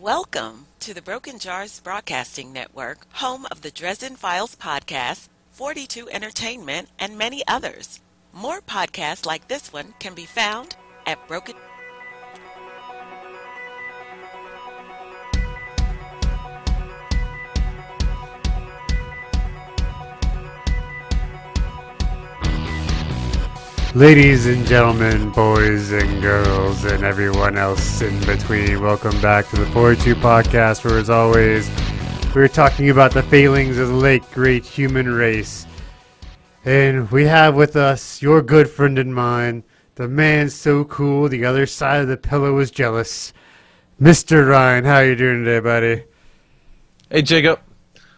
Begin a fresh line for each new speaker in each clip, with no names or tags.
Welcome to the Broken Jars Broadcasting Network, home of the Dresden Files podcast, 42 Entertainment, and many others. More podcasts like this one can be found at Broken.
Ladies and gentlemen, boys and girls, and everyone else in between, welcome back to the 42 podcast, where, as always, we're talking about the failings of the late great human race. And we have with us your good friend and mine, the man so cool, the other side of the pillow was jealous. Mr. Ryan, how are you doing today, buddy?
Hey, Jacob.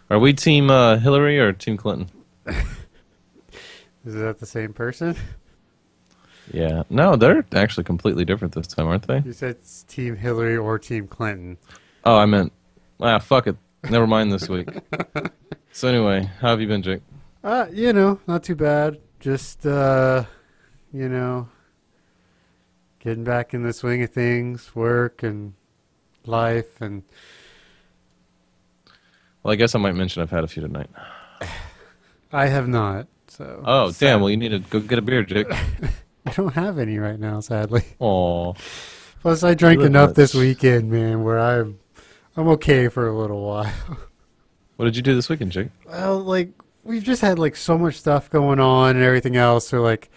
Are we team uh, Hillary or team Clinton?
Is that the same person?
Yeah. No, they're actually completely different this time, aren't they?
You said it's Team Hillary or Team Clinton.
Oh, I meant. Ah, fuck it. Never mind this week. so anyway, how have you been, Jake?
Uh, you know, not too bad. Just, uh, you know, getting back in the swing of things, work and life, and
Well, I guess I might mention I've had a few tonight.
I have not. So.
Oh, damn. Well, you need to go get a beer, Jake.
I don't have any right now, sadly.
Aw.
Plus, I drank enough this weekend, man, where I'm, I'm okay for a little while.
What did you do this weekend, Jake?
Well, like we've just had like so much stuff going on and everything else. So like,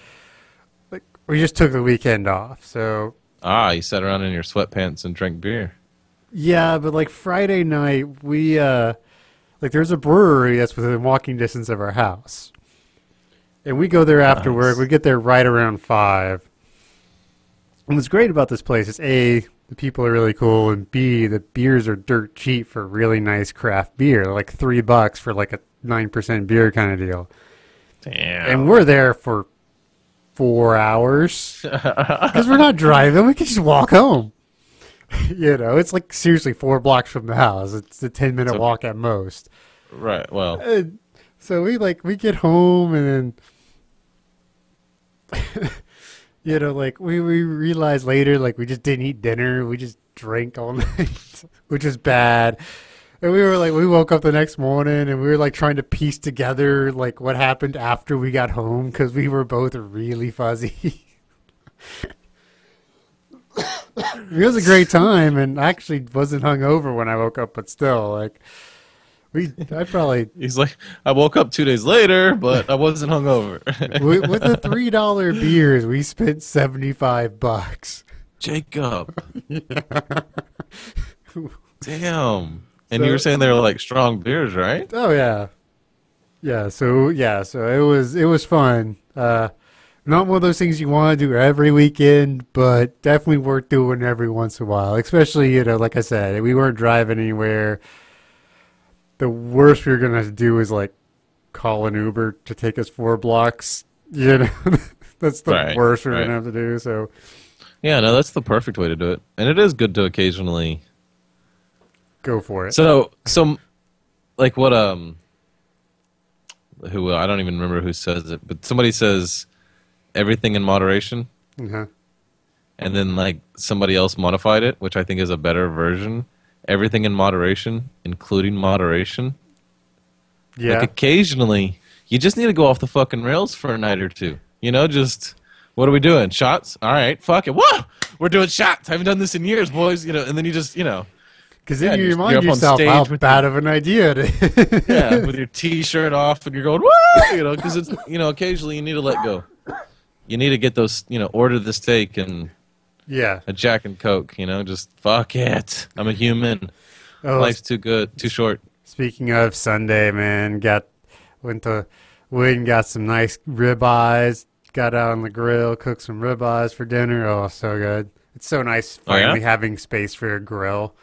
like we just took the weekend off. So
Ah, you sat around in your sweatpants and drank beer.
Yeah, but like Friday night, we uh like there's a brewery that's within walking distance of our house. And we go there oh, after
Nice.
work. We get there right around five. And what's great about this place is A, the people are really cool, and B, the beers are dirt cheap for really nice craft beer. Like three bucks for like a nine percent beer kind of deal.
Damn.
And we're there for four hours. Because we're not driving, we can just walk home. you know, it's like seriously four blocks from the house. It's a ten minute
So-
walk at most.
right. Well,
so we like we get home and then you know, like we, we realize later like we just didn't eat dinner, we just drank all night, which was bad. And we were like we woke up the next morning and we were like trying to piece together like what happened after we got home cuz we were both really fuzzy. it was a great time and I actually wasn't hungover when I woke up, but still, like we, I probably
he's like, I woke up two days later, but I wasn't hungover.
with, with the three dollar beers, we spent seventy five bucks.
Jacob. Damn. And
So-
you were saying they were like strong beers, right?
Oh yeah, yeah. So yeah, so it was it was fun. Uh, not one of those things you want to do every weekend, but definitely worth doing every once in a while. Especially you know, like I said, we weren't driving anywhere. The worst we were gonna have to do is like call an Uber to take us four blocks. You know, that's the
Right,
worst we're
right.
gonna have to do. So
Yeah, no, that's the perfect way to do it. And it is good to occasionally.
go for it.
So, so, like what, um, who, I don't even remember who says it, but somebody says everything in moderation.
uh
And then, like, somebody else modified it, which I think is a better version. Everything in moderation, including moderation.
Yeah.
Like, occasionally, you just need to go off the fucking rails for a night or two. You know, just what are we doing? Shots? All right, fuck it. Whoa, we're doing shots. I haven't done this in years, boys. You know, and then you just, you know,
Because then
Yeah,
you remind yourself how bad of an idea is.
yeah, with your t-shirt off, and you're going, woo, you know, because it's, you know, occasionally you need to let go. You need to get those, you know, order the steak and
yeah.
a Jack and Coke. You know, just fuck it. I'm a human.
Oh,
Life's too good, too short.
speaking of Sunday, man, got went to went and got some nice ribeyes. Got out on the grill, cooked some ribeyes for dinner. Oh, so good! It's so nice
Oh, yeah?
finally having space for a grill.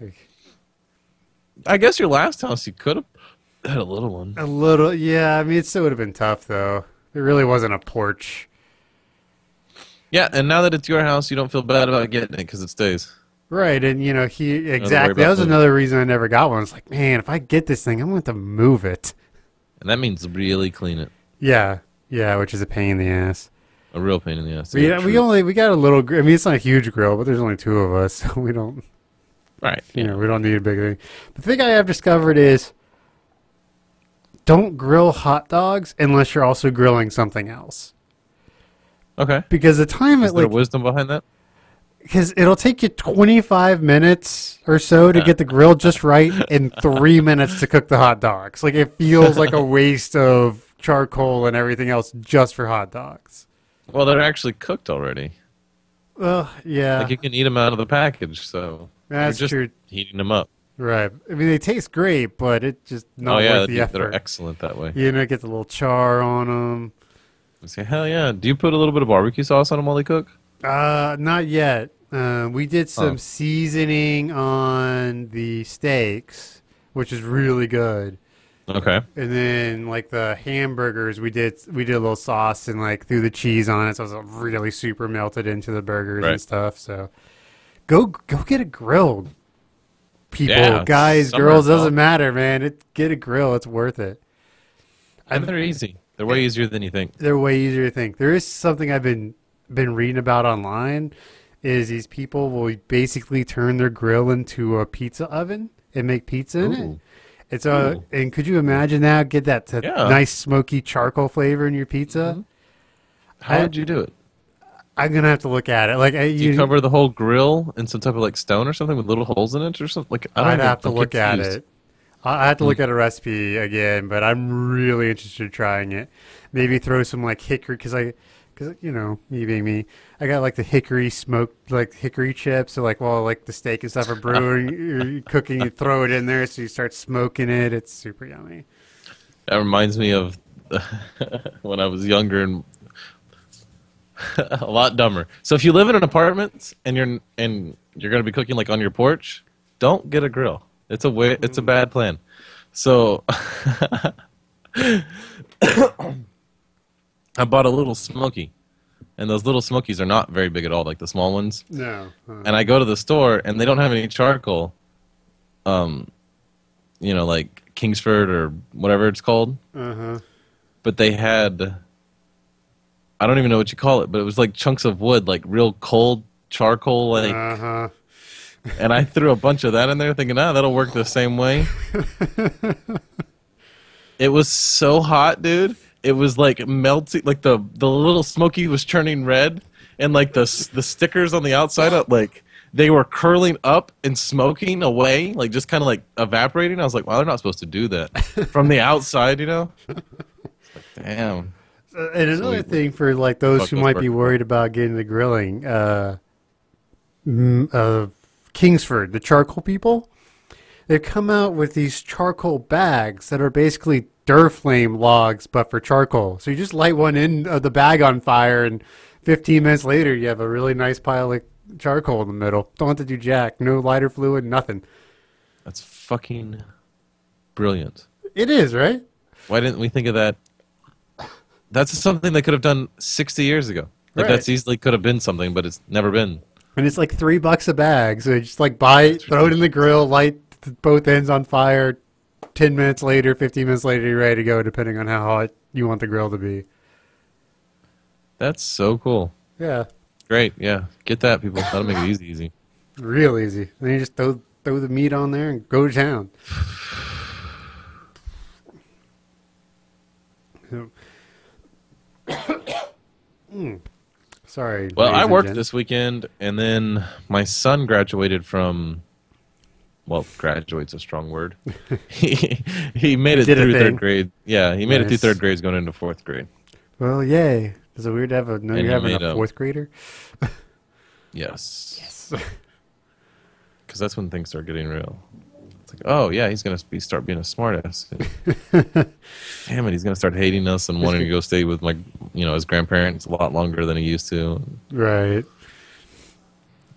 Like,
I guess your last house you could have had a little one.
a little, yeah. I mean, it still would have been tough though. It really wasn't a porch.
Yeah, and now that it's your house, you don't feel bad about getting it because it stays.
Right, and you know he exactly. That was
the-
another reason I never got one. It's like, man, if I get this thing, I'm going to move it.
And that means really clean it.
Yeah, yeah, which is a pain in the ass.
A real pain in the ass.
We,
Yeah,
we only we got a little. I mean, it's not a huge grill, but there's only two of us, so we don't.
Right.
You know, we don't need a big thing. The thing I have discovered is don't grill hot dogs unless you're also grilling something else.
Okay.
Because the time
Is
it
there
like
wisdom behind that?
because it'll take you 25 minutes or so to get the grill just right and three minutes to cook the hot dogs. Like it feels like a waste of charcoal and everything else just for hot dogs.
Well, they're actually cooked already.
Well, yeah,
Like you can eat them out of the package, so
that's
just
true.
heating them up.
Right. I mean, they taste great, but it just not
oh yeah,
worth the effort.
they're excellent that way.
you know, get the little char on them.
I say hell yeah. Do you put a little bit of barbecue sauce on them while they cook?
Uh, not yet. Uh, we did some
Oh.
seasoning on the steaks, which is really good.
Okay.
And then like the hamburgers, we did we did a little sauce and like threw the cheese on it, so it was really super melted into the burgers and stuff. So go go get it grilled, people,
Yeah,
guys, girls, doesn't matter, man. It get a grill, it's worth it.
And they're easy. They're way easier than you think.
They're way easier to think. There is something I've been been reading about online. Is these people will basically turn their grill into a pizza oven and make pizza in it. It's a
Ooh.
and could you imagine that? Get that t-
Yeah.
nice smoky charcoal flavor in your pizza.
Mhm. How
I-
would you do it?
I'm gonna have to look at it. Like I,
Do you cover the whole grill in some type of like stone or something with little holes in it or something? Like I don't
I'd
even-
have to look at it. I I have to hmm. look at a recipe again, but I'm really interested in trying it. Maybe throw some like hickory because I, because you know me being me, I got like the hickory smoked like hickory chips. So like while like the steak and stuff are brewing, you're cooking, you throw it in there, so you start smoking it. It's super yummy.
That reminds me of when I was younger and a lot dumber. So if you live in an apartment and you're and you're going to be cooking like on your porch, don't get a grill. It's a way, it's a bad plan. So I bought a little smoky. And those little smokies are not very big at all, like the small ones.
No, uh,
And I go to the store and they don't have any charcoal. Um you know, like Kingsford or whatever it's called
uh huh.
but they had I don't even know what you call it, but it was like chunks of wood, like real cold charcoal, like.
Uh huh.
And I threw a bunch of that in there, thinking, ah, that'll work the same way. it was so hot, dude. It was like melting, like the the little smoky was turning red, and like the the stickers on the outside, uh, like they were curling up and smoking away, like just kind of like evaporating. I was like, wow, they're not supposed to do that from the outside, you know. Like, damn.
And another thing for like those
Fuck
who
those
might be worried about getting the grilling, uh, uh, Kingsford, the charcoal people, they come out with these charcoal bags that are basically Duraflame logs, but for charcoal. So you just light one end of uh, the bag on fire, and 15 minutes later, you have a really nice pile of charcoal in the middle. Don't have to do jack. No lighter fluid, nothing.
That's fucking brilliant.
It is right.
Why didn't we think of that? That's something they could have done 60 years ago. Like
Right.
that's easily could have been something, but it's never been.
And it's like three bucks a bag. So you just like buy it, throw it in the grill, light both ends on fire. 10 minutes later, 15 minutes later, you're ready to go, depending on how hot you want the grill to be.
That's so cool.
Yeah,
Great, yeah. Get that, people. That'll make it easy, easy.
real easy. Then you just throw, throw the meat on there and go to town. So- Mm. Sorry.
Well, I worked this weekend, and then my son graduated from. Well, graduate's a strong word. he he made it
Did
through third grade. Yeah, he made it through third grade, he's going into fourth grade.
Well, yay. Is it weird to have a no?
And
You're having a
a-
fourth grader.
Yes,
Yes.
because that's when things start getting real. It's like, oh yeah, he's gonna be start being a smartass. Damn it, he's gonna start hating us and wanting to go stay with my, you know, his grandparents a lot longer than he used to.
right.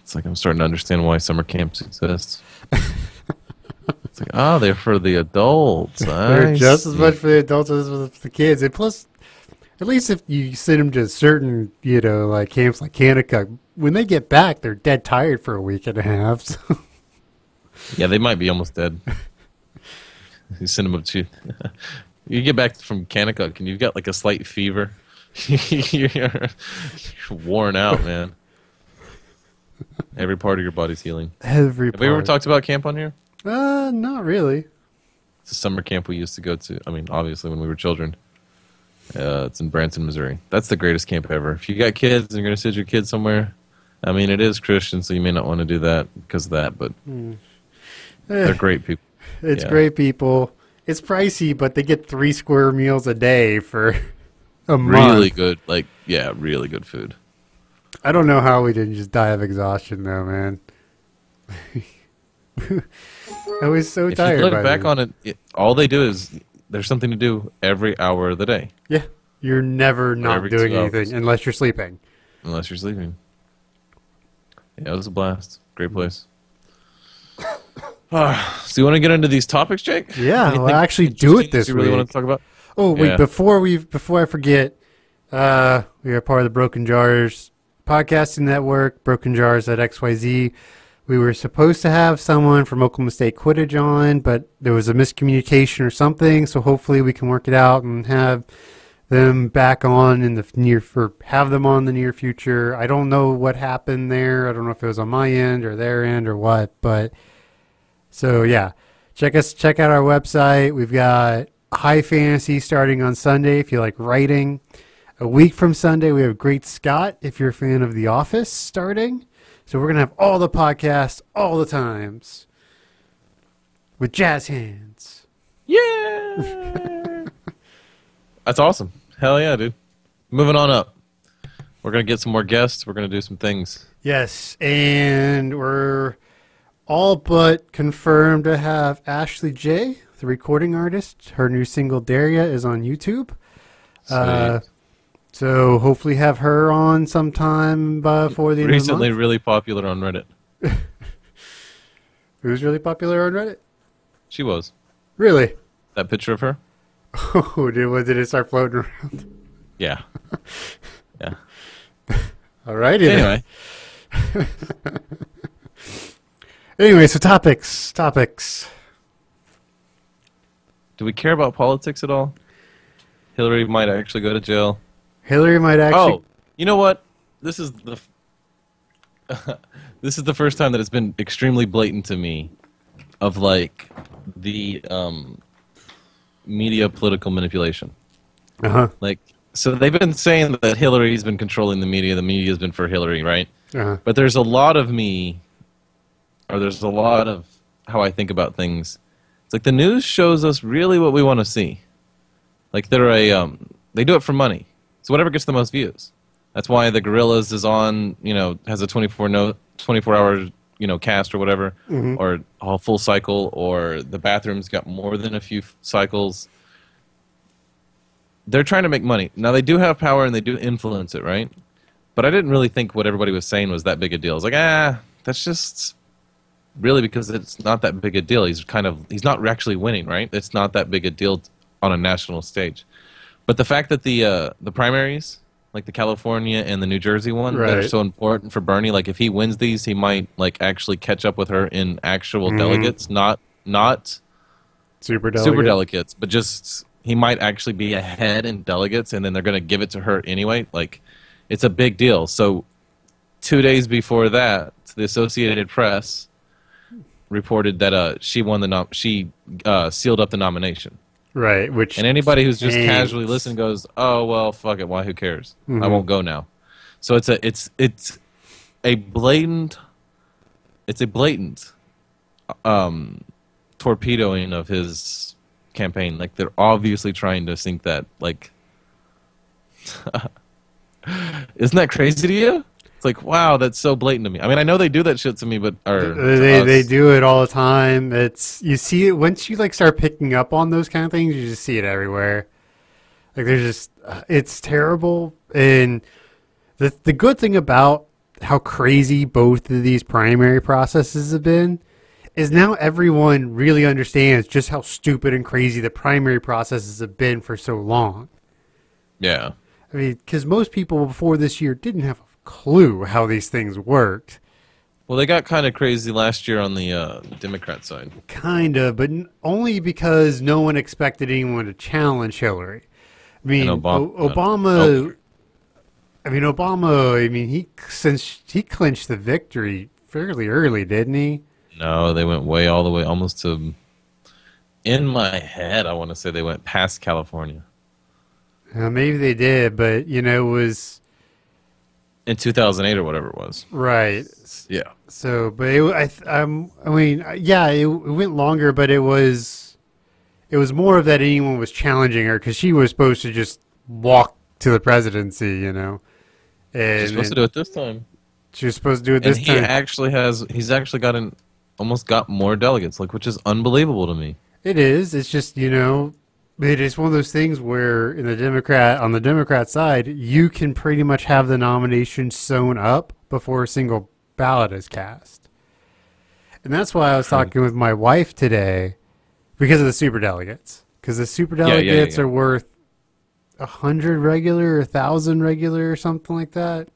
It's like I'm starting to understand why summer camps exist. it's like, oh, they're for the adults.
They're just as much for the adults as for the kids. And plus, at least if you send them to certain, you know, like camps like Kanakuk, when they get back, they're dead tired for a week and a half. So.
Yeah, they might be almost dead. you send them up to. you get back from Kanakuk and you've got like a slight fever. you're, you're worn out, man. Every part of your body's healing.
Every
Have we ever talked about camp on here?
Uh, not really.
It's a summer camp we used to go to. I mean, obviously when we were children. Uh, it's in Branson, Missouri. That's the greatest camp ever. If you got kids and you're going to send your kids somewhere, I mean, it is Christian, so you may not want to do that because of that, but
Eh,
they're great people.
it's
yeah.
great people. It's pricey, but they get three square meals a day for a month.
Really good, like yeah, really good food.
I don't know how we didn't just die of exhaustion, though, man. I was so
If
tired.
you look back
then.
on it, it, all they do is there's something to do every hour of the day,
yeah, you're never not
every
doing anything unless you're sleeping.
unless you're sleeping. Yeah, it was a blast. Great place. Ah, so you want to get into these topics, Jake?
Yeah,
Anything
well, actually do it this
you really
week.
want to talk about?
Oh wait,
Yeah.
before we before I forget, uh, we are part of the Broken Jars podcasting network. Broken Jars at XYZ. We were supposed to have someone from Oklahoma State Quidditch on, but there was a miscommunication or something. So hopefully we can work it out and have them back on in the near for have them on in the near future. I don't know what happened there. I don't know if it was on my end or their end or what, but so yeah, check us check out our website. We've got High Fantasy starting on Sunday if you like writing. A week from Sunday, we have Great Scott if you're a fan of The Office starting. So we're gonna have all the podcasts all the times with jazz hands.
Yeah. That's awesome. Hell yeah, dude. Moving on up. We're gonna get some more guests. We're gonna do some things.
Yes, and we're all but confirmed to have Ashley J, the recording artist. Her new single Daria is on YouTube. Uh, So hopefully have her on sometime before the end
Recently,
of the month.
really popular on Reddit.
Who's really popular on Reddit?
She was
Really?
that picture of her.
Oh, did, what, did it start floating around?
Yeah. Yeah.
All righty then.
Anyway,
Anyway, so topics, topics.
do we care about politics at all? Hillary might actually go to jail.
Hillary might actually.
Oh, you know what? This is the f- this is the first time that it's been extremely blatant to me of like the um, media political manipulation.
Uh huh.
Like, so they've been saying that Hillary's been controlling the media. The media's been for Hillary, right?
Uh huh.
But there's a lot of me, or there's a lot of how I think about things. It's like the news shows us really what we want to see. Like they're a, um, they do it for money. So whatever gets the most views. That's why the Gorillas is on, you know, has a 24 no, 24 hour, you know, cast or whatever, or a full cycle, or the bathroom's got more than a few f- cycles. They're trying to make money. Now they do have power and they do influence it, right? But I didn't really think what everybody was saying was that big a deal. It's like, ah, that's just really because it's not that big a deal. He's kind of he's not actually winning, right? It's not that big a deal on a national stage. But the fact that the uh, the primaries, like the California and the New Jersey one, that are so important for Bernie, like if he wins these, he might like actually catch up with her in actual
Mhm.
delegates, not not
Super delegate.
super delegates, but just he might actually be ahead in delegates, and then they're going to give it to her anyway. Like, it's a big deal. So, two days before that, the Associated Press reported that uh, she won the nom- she uh, sealed up the nomination.
Right. Which.
And anybody who's just casually listening goes, "Oh well, fuck it. Why? Who cares? I
Mhm.
won't go now." So it's a it's it's a blatant it's a blatant um, torpedoing of his campaign. Like they're obviously trying to sink that. Like, isn't that crazy to you? It's like wow, that's so blatant to me. I mean, I know they do that shit to me, but or
they they do it all the time. It's you see it once you like start picking up on those kind of things. You just see it everywhere. Like there's just uh, it's terrible. And the the good thing about how crazy both of these primary processes have been is now everyone really understands just how stupid and crazy the primary processes have been for so long.
Yeah.
I mean, because most people before this year didn't have a clue how these things worked.
Well, they got kind of crazy last year on the uh, Democrat side.
Kind of, but only because no one expected anyone to challenge Hillary. I mean,
And Obama-
O- Obama,
Oh.
I mean, Obama. I mean, he since he clinched the victory fairly early, didn't he?
No, they went way all the way, almost to. In my head, I want to say they went past California
Uh, maybe they did, but you know, it was
in 2008 or whatever it was.
right.
Yeah.
So, but it, I, th- um, I mean, yeah, it, it went longer, but it was, it was more of that anyone was challenging her because she was supposed to just walk to the presidency, you know. And
He's supposed to do it this time.
she was supposed to do it this And
he
time.
actually has. He's actually gotten almost got more delegates, like which is unbelievable to me.
It is. It's just you know, it is one of those things where in the Democrat on the Democrat side, you can pretty much have the nomination sewn up before a single ballot is cast, and that's why I was talking with my wife today because of the super delegates. Because the super
yeah, yeah,
delegates
yeah.
are worth a hundred regular, a thousand regular, or something like that.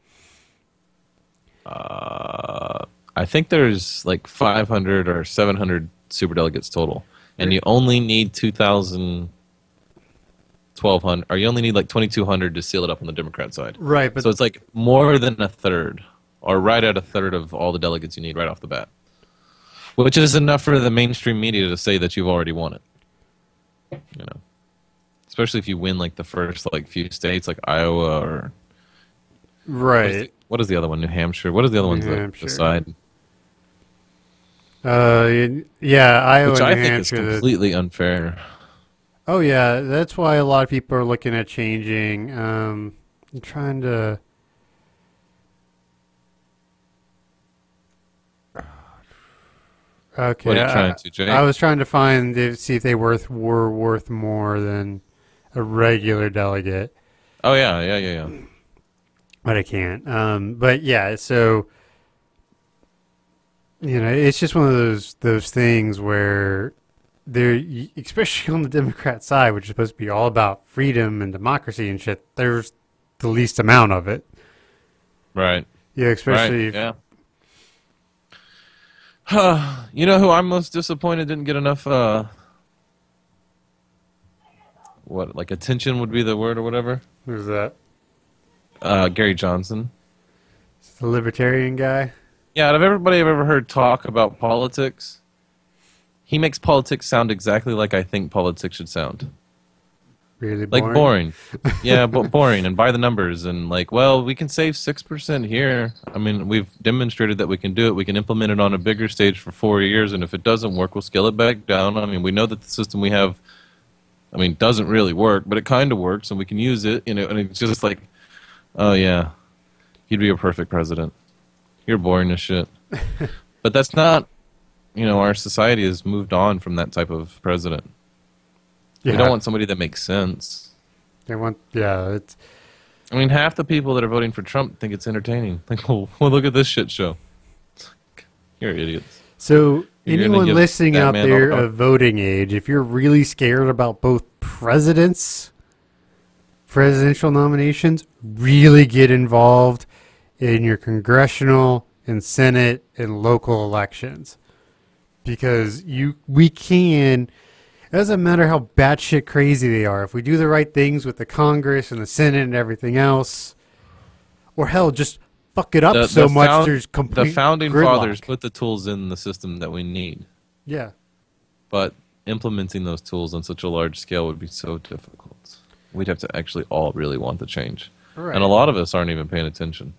Uh, I think there's like 500 or 700 super delegates total, and you only need 2,000, 1,200, or you only need like 2,200 to seal it up on the Democrat side.
Right, but
so it's like more than a third, or right at a third of all the delegates you need right off the bat, which is enough for the mainstream media to say that you've already won it. You know, especially if you win like the first like few states like Iowa or what is,
right.
the, what is the other one? New Hampshire. What is the other ones that
Hampshire.
decide?
Uh, yeah, Iowa,
Which
New
I think is
Hampshire, the-
completely unfair.
Oh yeah, that's why a lot of people are looking at changing. Um, I'm trying to. Okay,
What are you
I-
trying to, Jake?
I was trying to find if, see if they worth were worth more than a regular delegate,
Oh yeah, yeah, yeah, yeah.
but I can't. Um, but yeah, so you know, it's just one of those those things where there, especially on the Democrat side, which is supposed to be all about freedom and democracy and shit. There's the least amount of it.
Right.
Yeah, especially
right.
if,
Yeah. you know who I'm most disappointed didn't get enough uh what like attention would be the word or whatever?
who's that?
Uh Gary Johnson.
The libertarian guy.
Yeah, out of everybody I've ever heard talk about politics, he makes politics sound exactly like I think politics should sound.
Really boring.
Like
boring.
yeah, but boring and by the numbers and like, well, we can save 6% here. I mean, we've demonstrated that we can do it. We can implement it on a bigger stage for 4 years and if it doesn't work, we'll scale it back down. I mean, we know that the system we have I mean, doesn't really work, but it kind of works and we can use it, you know, and it's just like oh yeah. He'd be a perfect president. You're boring as shit. but that's not you know, our society has moved on from that type of president.
Yeah,
We don't want somebody that makes sense.
they want. Yeah, it's
I mean, half the people that are voting for Trump think it's entertaining. Like, well, well look at this shit show. You're idiots.
so.
You're
anyone listening out there of voting age, if you're really scared about both presidents, presidential nominations, really get involved in your congressional and senate and local elections because you we can it doesn't matter how batshit crazy they are if we do the right things with the congress and the senate and everything else or hell just fuck it up
The-
so
the
much
found-
there's complete
The founding
gridlock.
fathers put the tools in the system that we need,
yeah
but implementing those tools on such a large scale would be so difficult. We'd have to actually all really want the change.
right
And a lot of us aren't even paying attention.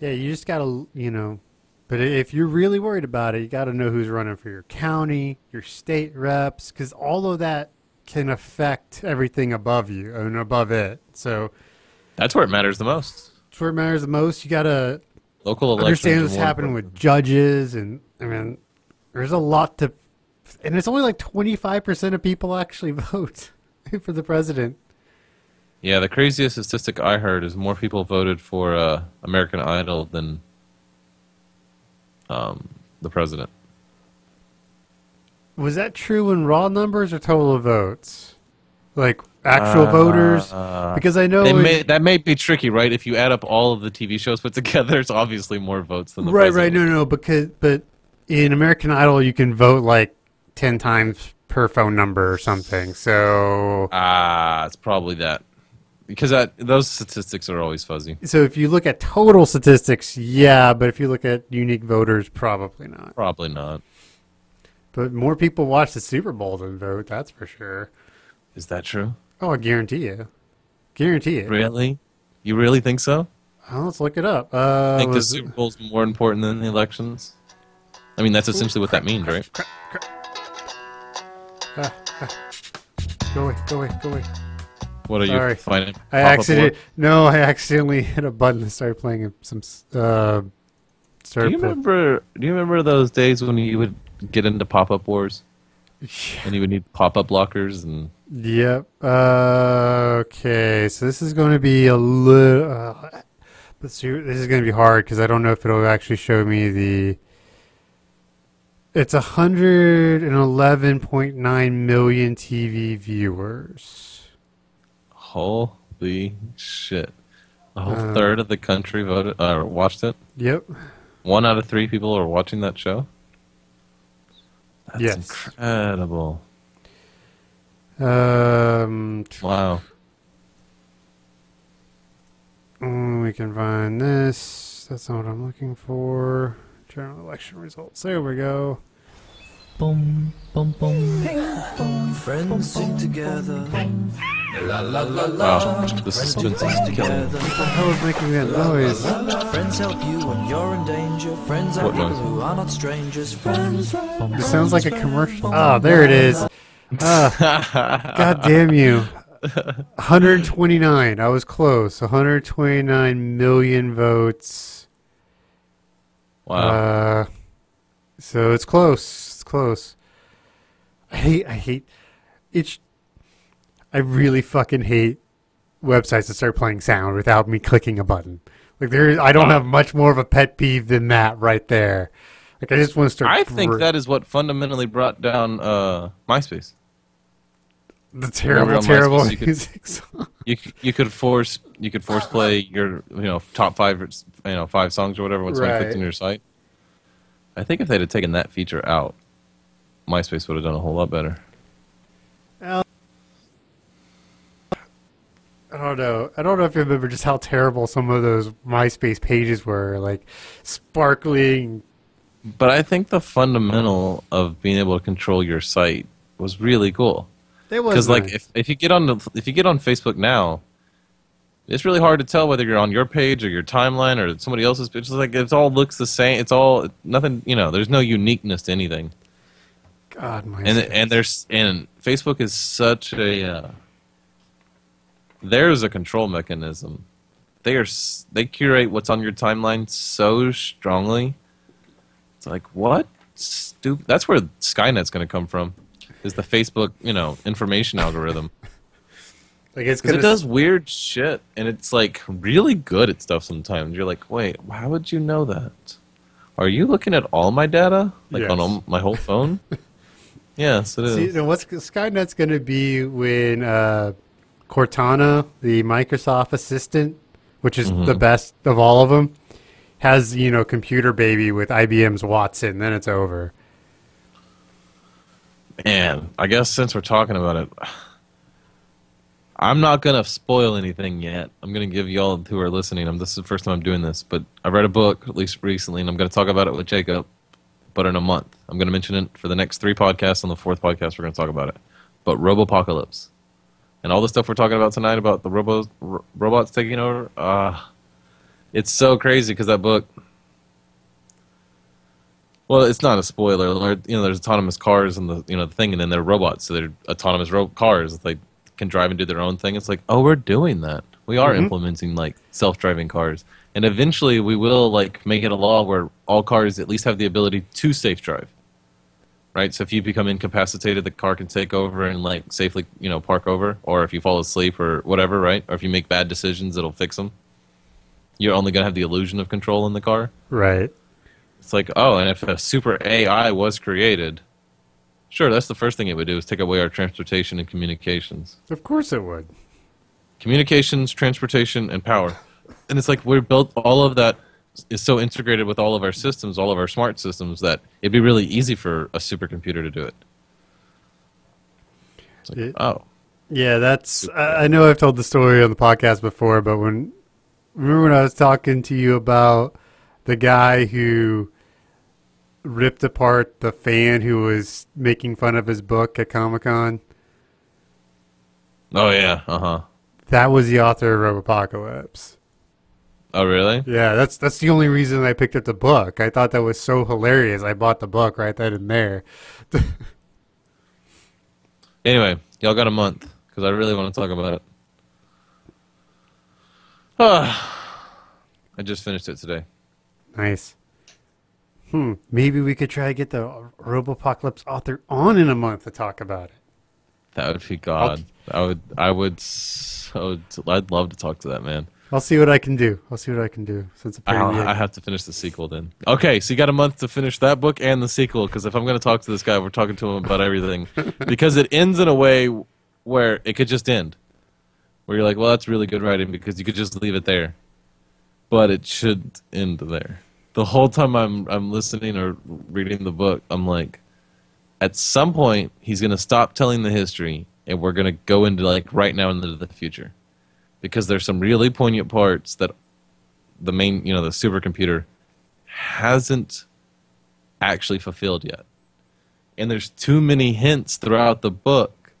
Yeah, you just gotta, you know. But if you're really worried about it, you gotta know who's running for your county, your state reps, because all of that can affect everything above you and above it. So
That's where it matters the most.
that's where it matters the most. You gotta
Local elections.
understand what's happening with judges, and I mean, there's a lot to, and it's only like 25 percent of people actually vote for the president.
Yeah, the craziest statistic I heard is more people voted for uh, American Idol than um, the president.
Was that true in raw numbers or total votes? Like actual voters?
Uh,
Because I know
may, that may be tricky, right? If you add up all of the TV shows put together, it's obviously more votes than the
right,
president.
right. No, no, because but in American Idol you can vote like ten times per phone number or something. So
Ah, it's probably that. Because that those statistics are always fuzzy.
So if you look at total statistics, yeah, but if you look at unique voters, probably not.
Probably not.
But more people watch the Super Bowl than vote, that's for sure.
Is that true?
Oh, I guarantee you. Guarantee it.
Really? You really think so?
Oh, let's look it up. Uh,
I think the Super Bowl's more important than the elections. I mean, that's essentially what that means, right?
Ah, ah. Go away, go away, go away.
What are you
Sorry.
finding?
I
Pop-up
accident no, I accidentally hit a button and started playing some uh
Do
started
you
play-
remember? Do you remember those days when you would get into pop-up wars and you would need pop-up blockers and
Yep. Uh, okay, so this is going to be a little. Uh. This is going to be hard because I don't know if it'll actually show me the. It's 111.9 million TV viewers.
Holy shit, a whole
Uh,
third of the country voted or watched it.
Yep.
One out of three people are watching that show. That's
Yes.
incredible.
Um,
Wow.
mm, we can find this. That's not what I'm looking for. General election results. There we go.
Boom, boom, boom. Friends sing together.
Wow. This has been killing.
Together.
What the hell is making that noise?
Friends help you when you're in danger. Friends are
What
people
noise?
who are not strangers. Friends.
It sounds like a commercial. Oh, there it is. Ah, God damn you. 129. I was close. 129 million votes.
Wow.
Uh, so it's close. Close. I hate. I hate. It's. I really fucking hate websites that start playing sound without me clicking a button. Like there, I don't have much more of a pet peeve than that right there. Like I just want to start.
I think that is what fundamentally brought down uh, MySpace.
the terrible, terrible
MySpace you could-
music song.
You you could force you could force play your you know top five you know five songs or whatever somebody
Right.
clicks on your site. I think if they'd have taken that feature out, MySpace would have done a whole lot better.
I don't know. I don't know if you remember just how terrible some of those MySpace pages were, like sparkling.
But I think the fundamental of being able to control your site was really cool.
It was
Because like if, if you get on the, if you get on Facebook now, it's really hard to tell whether you're on your page or your timeline or somebody else's page. It's like it all looks the same. It's all nothing. You know, there's no uniqueness to anything.
God, MySpace.
and and there's and Facebook is such a uh, there's a control mechanism. They are they curate what's on your timeline so strongly. It's like what stupid. That's where Skynet's going to come from. Is the Facebook you know information algorithm
like it's
because
gonna
it does weird shit and it's like really good at stuff sometimes. You're like, wait, how would you know that? Are you looking at all my data, like on all, my whole phone? yes, it is.
See, what's Skynet's going to be when uh, Cortana, the Microsoft assistant, which is
Mm-hmm.
the best of all of them, has you know computer baby with IBM's Watson. Then it's over.
Man, I guess since we're talking about it, I'm not gonna spoil anything yet. I'm gonna give y'all who are listening. I'm, this is the first time I'm doing this, but I read a book at least recently, and I'm gonna talk about it with Jacob. But in a month, I'm gonna mention it for the next three podcasts. On the fourth podcast, we're gonna talk about it. But Robopocalypse and all the stuff we're talking about tonight about the robos, ro- robots taking over. Uh, it's so crazy because that book. Well, it's not a spoiler. You know, there's autonomous cars and the you know the thing, and then they're robots. So they're autonomous ro- cars. They can drive and do their own thing. It's like, oh, we're doing that. We are implementing like self-driving cars, and eventually we will like make it a law where all cars at least have the ability to safe drive. Right. So if you become incapacitated, the car can take over and like safely you know park over, or if you fall asleep or whatever, right? Or if you make bad decisions, it'll fix them. You're only gonna have the illusion of control in the car.
Right.
It's like, oh, and if a super AI was created, sure, that's the first thing it would do is take away our transportation and communications.
Of course it would.
Communications, transportation, and power. And it's like we're built all of that is so integrated with all of our systems, all of our smart systems that it'd be really easy for a supercomputer to do it. It's like,
It-
oh.
Yeah, that's. I I know I've told the story on the podcast before, but when remember when I was talking to you about the guy who ripped apart the fan who was making fun of his book at Comic Con?
Oh yeah, uh huh.
That was the author of Robopocalypse.
Oh really?
Yeah, that's that's the only reason I picked up the book. I thought that was so hilarious. I bought the book right then and there.
Anyway, y'all got a month because I really want to talk about it. I just finished it today.
Nice. Hmm. Maybe we could try to get the Robopocalypse author on in a month to talk about it.
That would be God. I would. I would. So. I'd love to talk to that man.
I'll see what I can do. I'll see what I can do. Since
I,
apparently
I have to finish the sequel then. Okay, so you got a month to finish that book and the sequel because if I'm going to talk to this guy, we're talking to him about everything because it ends in a way where it could just end. Where you're like, well, that's really good writing because you could just leave it there, but it should end there. The whole time I'm I'm listening or reading the book, I'm like, at some point he's going to stop telling the history and we're going to go into like right now into the future because there's some really poignant parts that the main, you know, the supercomputer hasn't actually fulfilled yet. And there's too many hints throughout the book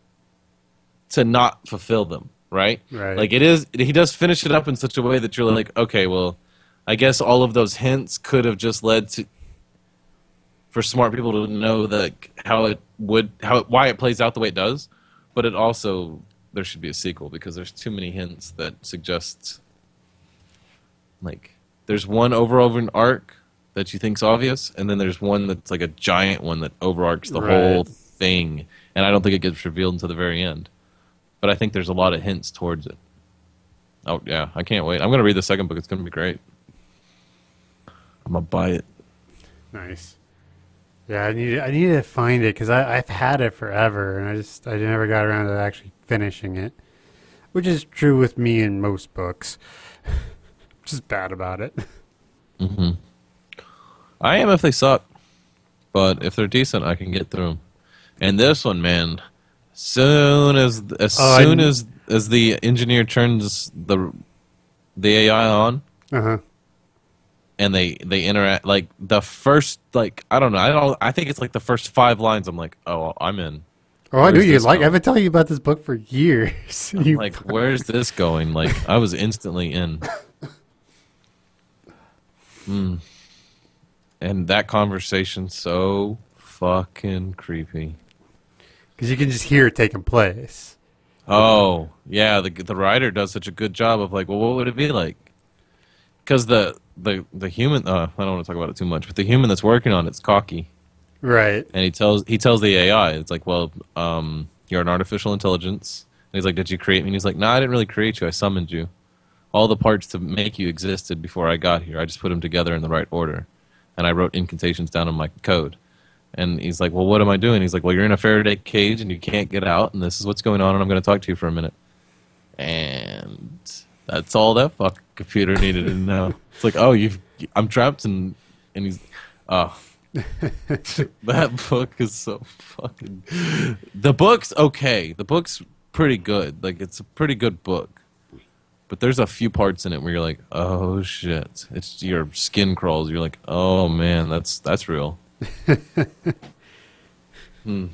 to not fulfill them, right?
Right.
Like it is he does finish it up in such a way that you're like, okay, well, I guess all of those hints could have just led to for smart people to know that how it would how it, why it plays out the way it does, but it also there should be a sequel because there's too many hints that suggest like there's one overarching arc that you think's obvious, and then there's one that's like a giant one that overarches the
Right.
whole thing, and I don't think it gets revealed until the very end. But I think there's a lot of hints towards it. Oh yeah, I can't wait. I'm gonna read the second book. It's gonna be great. I'm gonna buy it.
nice. Yeah, I need I need to find it because I've had it forever and I just I never got around to actually finishing it, which is true with me in most books. just bad about it.
I am if they suck, but if they're decent, I can get through them. And this one, man, soon as as
I
soon as as the engineer turns the the AI on
Uh huh.
and they they interact, like the first like I don't know, I don't I think it's like the first five lines. I'm like, oh, I'm in.
Oh, I knew you like.
going?
I've been telling you about this book for years.
I'm
You-
like, where's this going? Like, I was instantly in. Hmm. And that conversation so fucking creepy.
Because you can just hear it taking place.
Oh, yeah, the the writer does such a good job of like, well, what would it be like? Because the the the human, uh, I don't want to talk about it too much, but the human that's working on it's cocky,
Right.
and he tells he tells the AI, it's like, well, um, you're an artificial intelligence, and he's like, did you create me? And he's like, no, I didn't really create you, I summoned you. All the parts to make you existed before I got here. I just put them together in the right order, and I wrote incantations down in my code. And he's like, well, what am I doing? He's like, well, you're in a Faraday cage and you can't get out, and this is what's going on, and I'm going to talk to you for a minute. And that's all that fuck computer needed to know. It's like, oh, you've, I'm trapped, and and he's, oh, that book is so fucking. The book's okay. The book's pretty good. Like it's a pretty good book, but there's a few parts in it where you're like, oh shit, it's your skin crawls. You're like, oh man, that's that's real. hmm.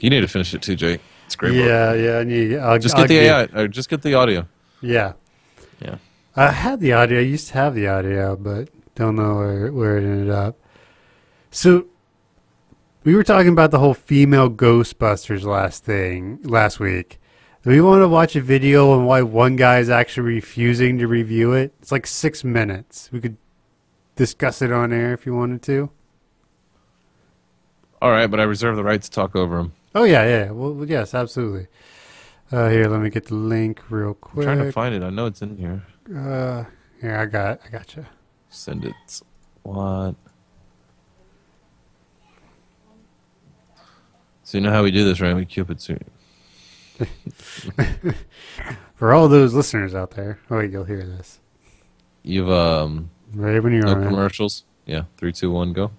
You need to finish it too, Jake. It's great. book.
Yeah, yeah. I need, I'll,
Just
I'll
get the
give-
AI, or just get the audio.
Yeah.
Yeah.
I had the audio. I used to have the audio, but don't know where, where it ended up. So we were talking about the whole female Ghostbusters last thing last week. Do we want to watch a video on why one guy is actually refusing to review it? It's like six minutes. We could discuss it on air if you wanted to.
All right, but I reserve the right to talk over him.
Oh yeah, yeah. Well, yes, absolutely. Uh, here, let me get the link real
I'm
quick.
trying to find it. I know it's in here.
uh, here, I got, I got you.
Send it. What? So you know how we do this, right? We Cupid suit.
For all those listeners out there, oh wait, you'll hear this.
You've um
Right when you're
no
on it.
commercials. Yeah, three, two, one, go.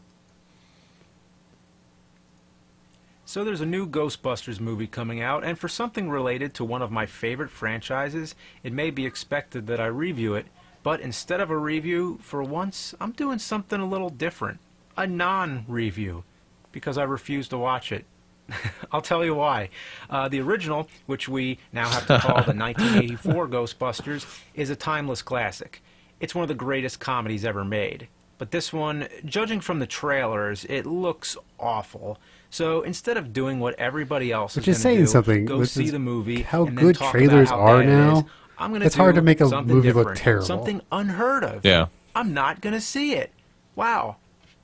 So there's a new Ghostbusters movie coming out, and for something related to one of my favorite franchises, it may be expected that I review it, but instead of a review, for once, I'm doing something a little different. A non-review, because I refuse to watch it. I'll tell you why. Uh, the original, which we now have to call the 1984 Ghostbusters, is a timeless classic. It's one of the greatest comedies ever made. But this one, judging from the trailers, it looks awful. So instead of doing what everybody else
Which
is
is saying
do,
something.
go
This
see
is
the movie,
how
and then
good
talk
trailers
about how
are
bad it
now.
is, I'm gonna
It's hard to make a
something
movie look terrible.
Something unheard of.
Yeah.
I'm not going to see it. Wow.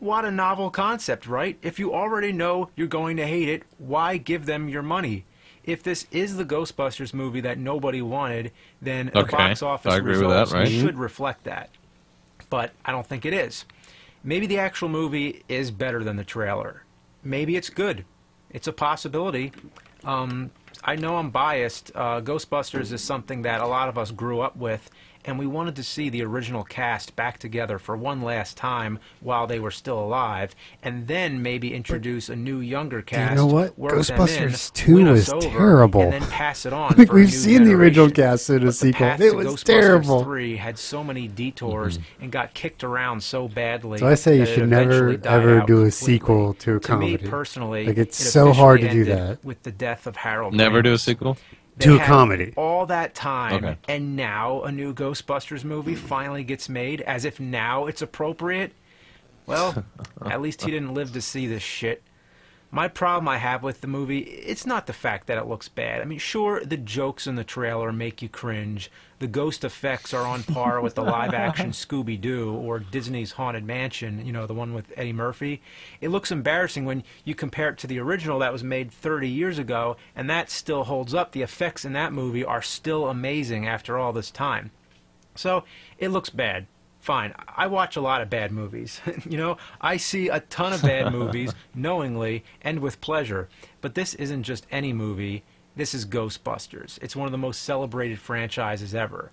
What a novel concept, right? If you already know you're going to hate it, why give them your money? If this is the Ghostbusters movie that nobody wanted, then the box office
I agree with
results
that, right?
should reflect that. But I don't think it is. Maybe the actual movie is better than the trailer. Maybe it's good. It's a possibility. Um, I know I'm biased. Uh, Ghostbusters is something that a lot of us grew up with, and we wanted to see the original cast back together for one last time while they were still alive, and then maybe introduce a new younger cast.
You know what? Ghostbusters
in,
2 is
over,
terrible.
and then pass it on.
Like,
for
we've
new
seen the original cast in a
But the
sequel.
path
It
to
was
Ghostbusters
terrible.
3 had so many detours mm-hmm. and got kicked around so badly.
So I say you should never ever do a sequel to a
To
comedy.
me personally,
Like, it's
it
so hard to do that.
With the death of Harold.
Never do a sequel.
They
To a comedy.
All that time,
Okay.
and now a new Ghostbusters movie finally gets made, as if now it's appropriate. Well, at least he didn't live to see this shit. My problem I have with the movie, it's not the fact that it looks bad. I mean, sure, the jokes in the trailer make you cringe. The ghost effects are on par with the live action Scooby Doo or Disney's Haunted Mansion, you know, the one with Eddie Murphy. It looks embarrassing when you compare it to the original that was made 30 years ago, and that still holds up. The effects in that movie are still amazing after all this time. So it looks bad. Fine. I watch a lot of bad movies. you know, I see a ton of bad movies knowingly and with pleasure. But this isn't just any movie. This is Ghostbusters. It's one of the most celebrated franchises ever.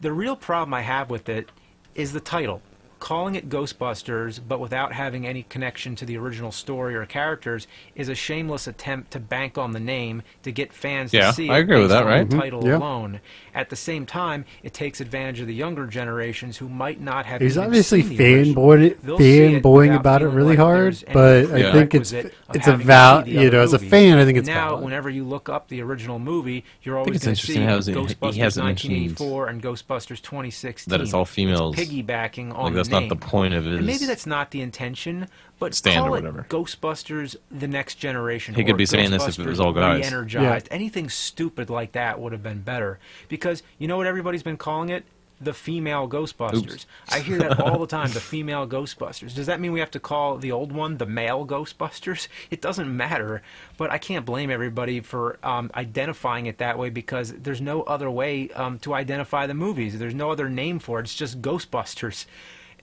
The real problem I have with it is the title. Calling it Ghostbusters, but without having any connection to the original story or characters, is a shameless attempt to bank on the name to get fans
Yeah,
to see
I
it
agree with
based
that,
on
right?
the title mm-hmm.
Yeah.
alone. At the same time, it takes advantage of the younger generations who might not have.
He's obviously
seen the original.
fanboying,
They'll see it
fanboying about it really
like
hard, but I
Yeah.
think it's
prerequisite
it's a val. You know, as a
movies.
fan, I think it's
now.
valid.
Whenever you look up the original movie, you're always going to see
how he- he
Ghostbusters
hasn't
1984 and Ghostbusters 2016.
that it's all females.
piggybacking on
Like
the name.
Not the point of his.
And maybe that's not the intention, but
stand
call
or
it. Ghostbusters: The Next Generation.
He could be saying this if it was all guys.
Re-energized. Anything stupid like that would have been better because you know what everybody's been calling it. The female Ghostbusters.
Oops.
I hear that all the time. The female Ghostbusters. Does that mean we have to call the old one the male Ghostbusters? It doesn't matter. But I can't blame everybody for um, identifying it that way because there's no other way um, to identify the movies. There's no other name for it. It's just Ghostbusters.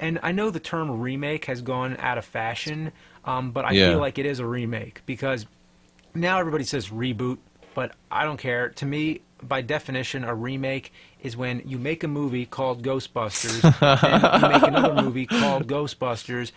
And I know the term remake has gone out of fashion, um, but I
Yeah.
feel like it is a remake because now everybody says reboot, but I don't care. To me, by definition, a remake is when you make a movie called Ghostbusters, and you make another movie called Ghostbusters.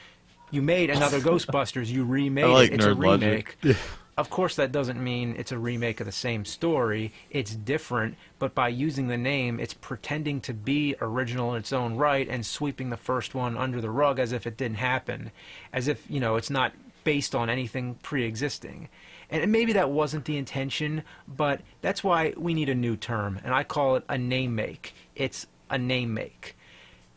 You made another Ghostbusters. You remade
like
it. It's a
nerd logic.
remake. Of course, that doesn't mean it's a remake of the same story. It's different, but by using the name, it's pretending to be original in its own right and sweeping the first one under the rug as if it didn't happen, as if you know it's not based on anything pre-existing. And maybe that wasn't the intention, but that's why we need a new term, and I call it a name make. It's a name make.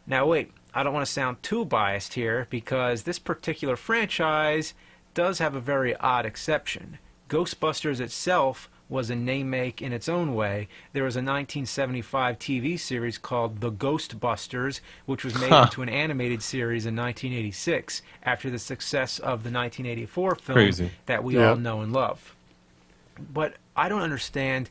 Now, wait, I don't want to sound too biased here because this particular franchise does have a very odd exception. Ghostbusters itself was a name make in its own way. There was a 1975 TV series called The Ghostbusters, which was made
Huh.
into an animated series in 1986 after the success of the 1984 film
Crazy.
that we
Yeah.
all know and love. But I don't understand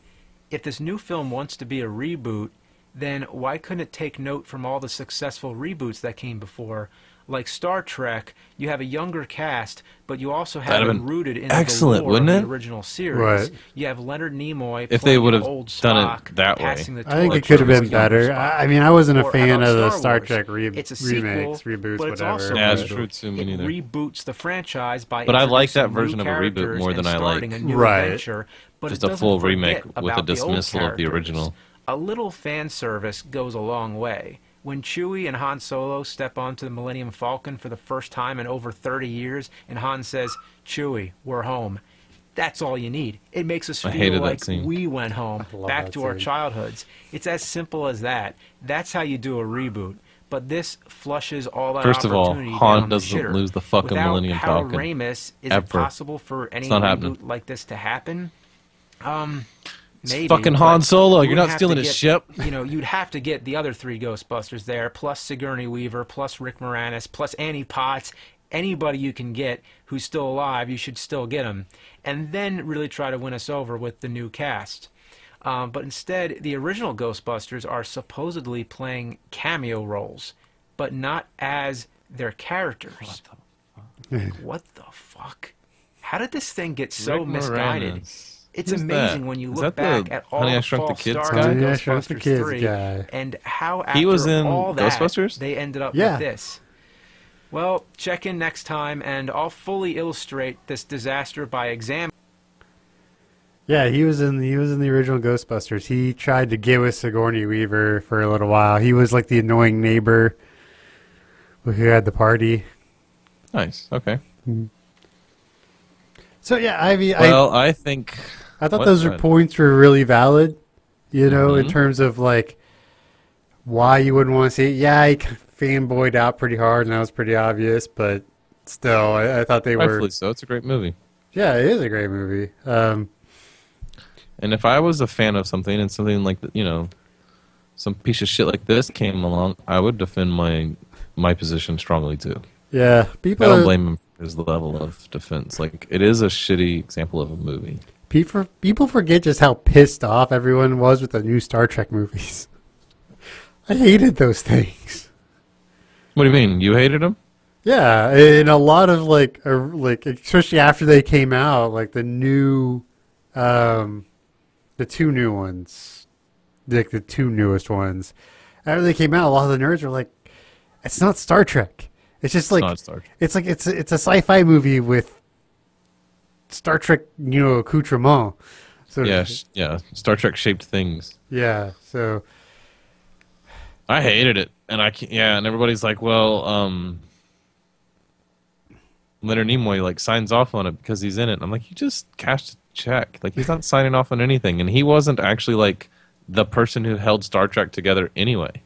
if this new film wants to be a reboot, then why couldn't it take note from all the successful reboots that came before? Like Star Trek, you have a younger cast, but you also have
That'd
it rooted in
excellent,
the
wouldn't it?
the original series.
Right.
You have Leonard Nimoy.
If they would've
old
done it that way.
passing the
I think it could have been better.
Spock.
I I mean, I wasn't a
Or
fan of the
Star
Star
Wars.
Trek re-
It's a sequel,
remakes, reboots,
but it's
whatever.
also
Yeah, it's true too. Me
It
neither.
reboots the franchise by
But I like that version of a reboot more than I like-
a new
Right.
adventure, but
Just a full remake with a
about the
dismissal of the original.
A little fan service goes a long way. When Chewie and Han Solo step onto the Millennium Falcon for the first time in over 30 years, and Han says, Chewie, we're home. That's all you need. It makes us feel like we went home, back
that
to our childhoods. It's as simple as that. That's how you do a reboot. But this flushes all that
First of all, Han doesn't
shitter.
lose the fucking
Without
Millennium
Harold
Falcon.
Ramis, is
Ever.
it possible for any reboot
happening.
like this to happen? Um,
It's fucking
but
Han Solo.
you
You're not stealing
to
his
get-
ship.
You know, you'd have to get the other three Ghostbusters there, plus Sigourney Weaver, plus Rick Moranis, plus Annie Potts. Anybody you can get who's still alive, you should still get them, and then really try to win us over with the new cast. Um, but instead, the original Ghostbusters are supposedly playing cameo roles, but not as their characters. What the fuck? How did this thing get so
Rick
misguided?
Moranis.
It's
Who's
amazing
that?
when you look
that the
back at all
Honey, I
the
Shrunk the
false
Kids
stars
guy?
Honey, I Shrunk the
Ghostbusters
Kids
3
guy.
and how after
He was in
all that,
Ghostbusters?
they ended up
Yeah.
with this. Well, check in next time and I'll fully illustrate this disaster by examining
Yeah, he was in the, he was in the original Ghostbusters. He tried to get with Sigourney Weaver for a little while. He was like the annoying neighbor who had the party.
Nice. Okay.
So yeah, I mean,
Well, I think
I, thought
what-
those
what?
points were really valid. You know, in
Mhm.
terms of like why you wouldn't want to see it. Yeah, I fanboyed out pretty hard, and that was pretty obvious. But still, I, I thought they were.
rightfully so. It's a great movie.
Yeah, it is a great movie. Um,
And if I was a fan of something and something like you know, some piece of shit like this came along, I would defend my my position strongly too.
yeah, people.
I don't blame him for his level of defense. Like it is a shitty example of a movie.
People people forget just how pissed off everyone was with the new Star Trek movies. I hated those things.
What do you mean? You hated them?
Yeah, and a lot of like, like especially after they came out, like the new, um, the two new ones, like the two newest ones. After they came out, a lot of the nerds were like, "It's not Star Trek. It's just like
Not Star Trek.
it's like it's it's a sci-fi movie with Star Trek, you know, accoutrement." So
Yeah, sh- yeah. Star Trek shaped things.
yeah. So
I hated it, and I can't, yeah, and everybody's like, well, um, Leonard Nimoy like signs off on it because he's in it. And I'm like, you just cashed a check. Like he's not signing off on anything, and he wasn't actually like the person who held Star Trek together anyway.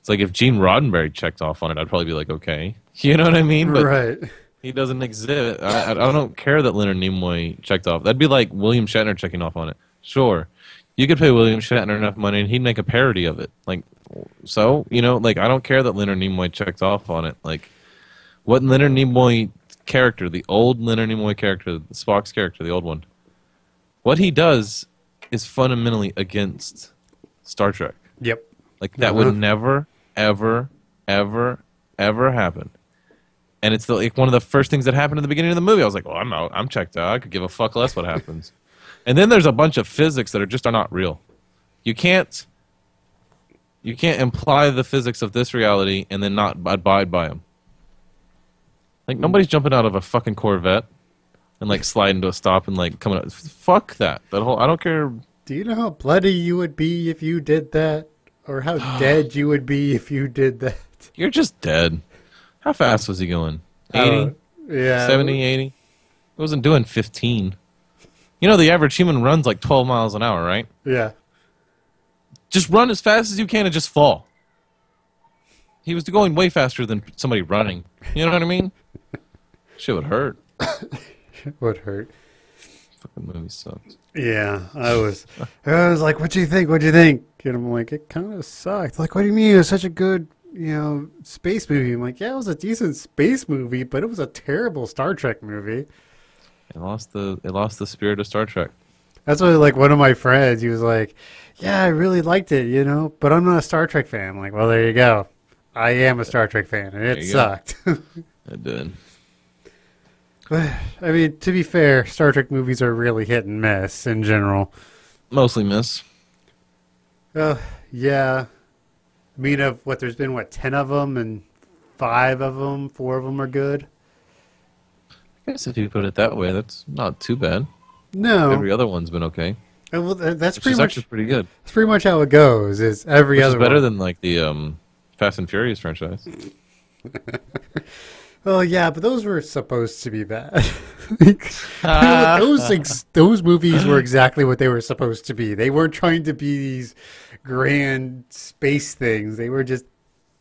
It's like if Gene Roddenberry checked off on it, I'd probably be like, okay, you know what I mean? But
right.
He doesn't exist. I, I, don't care that Leonard Nimoy checked off. That'd be like William Shatner checking off on it. Sure, you could pay William Shatner enough money, and he'd make a parody of it. Like, so you know, like I don't care that Leonard Nimoy checked off on it. Like, what Leonard Nimoy character, the old Leonard Nimoy character, the Spock's character, the old one, what he does is fundamentally against Star Trek.
Yep.
Like that
Uh-huh.
would never, ever, ever, ever happen. And it's the, like one of the first things that happened in the beginning of the movie. I was like, "Well, I'm out. I'm checked out. I could give a fuck less what happens." and then there's a bunch of physics that are just are not real. You can't, you can't imply the physics of this reality and then not abide by them. Like hmm. nobody's jumping out of a fucking Corvette and like sliding to a stop and like coming up. Fuck that. That whole I don't care
Do you know how bloody you would be if you did that? Or how dead you would be if you did that?
You're just dead. How fast was he going? 80,
Uh, yeah.
70, 80? He wasn't doing 15. You know, the average human runs like 12 miles an hour, right?
Yeah.
Just run as fast as you can and just fall. He was going way faster than somebody running. You know what I mean? Shit would hurt.
Would hurt.
Fucking movie sucks.
Yeah, I was. I was like, "What do you think? What do you think?" And I'm like, "It kind of sucked." Like, what do you mean? It was such a good, you know, space movie. I'm like, "Yeah, it was a decent space movie, but it was a terrible Star Trek movie."
It lost the it lost the spirit of Star Trek.
That's what, like, one of my friends, he was like, "Yeah, I really liked it, you know, but I'm not a Star Trek fan." I'm like, well, there you go. I am a Star Trek fan, and it sucked.
It did.
I mean, to be fair, Star Trek movies are really hit and miss in general.
Mostly miss.
Uh, yeah. I mean, of what there's been what ten of them, and five of them, four of them are good.
I guess if you put it that way, that's not too bad.
No,
Every other one's been okay.
Uh, well, that's pretty much
actually pretty good.
that's pretty much how it goes. Is every
Which is better
one.
than like the um, Fast and Furious franchise.
Oh yeah, but those were supposed to be bad. those ex- those movies were exactly what they were supposed to be. They weren't trying to be these grand space things. They were just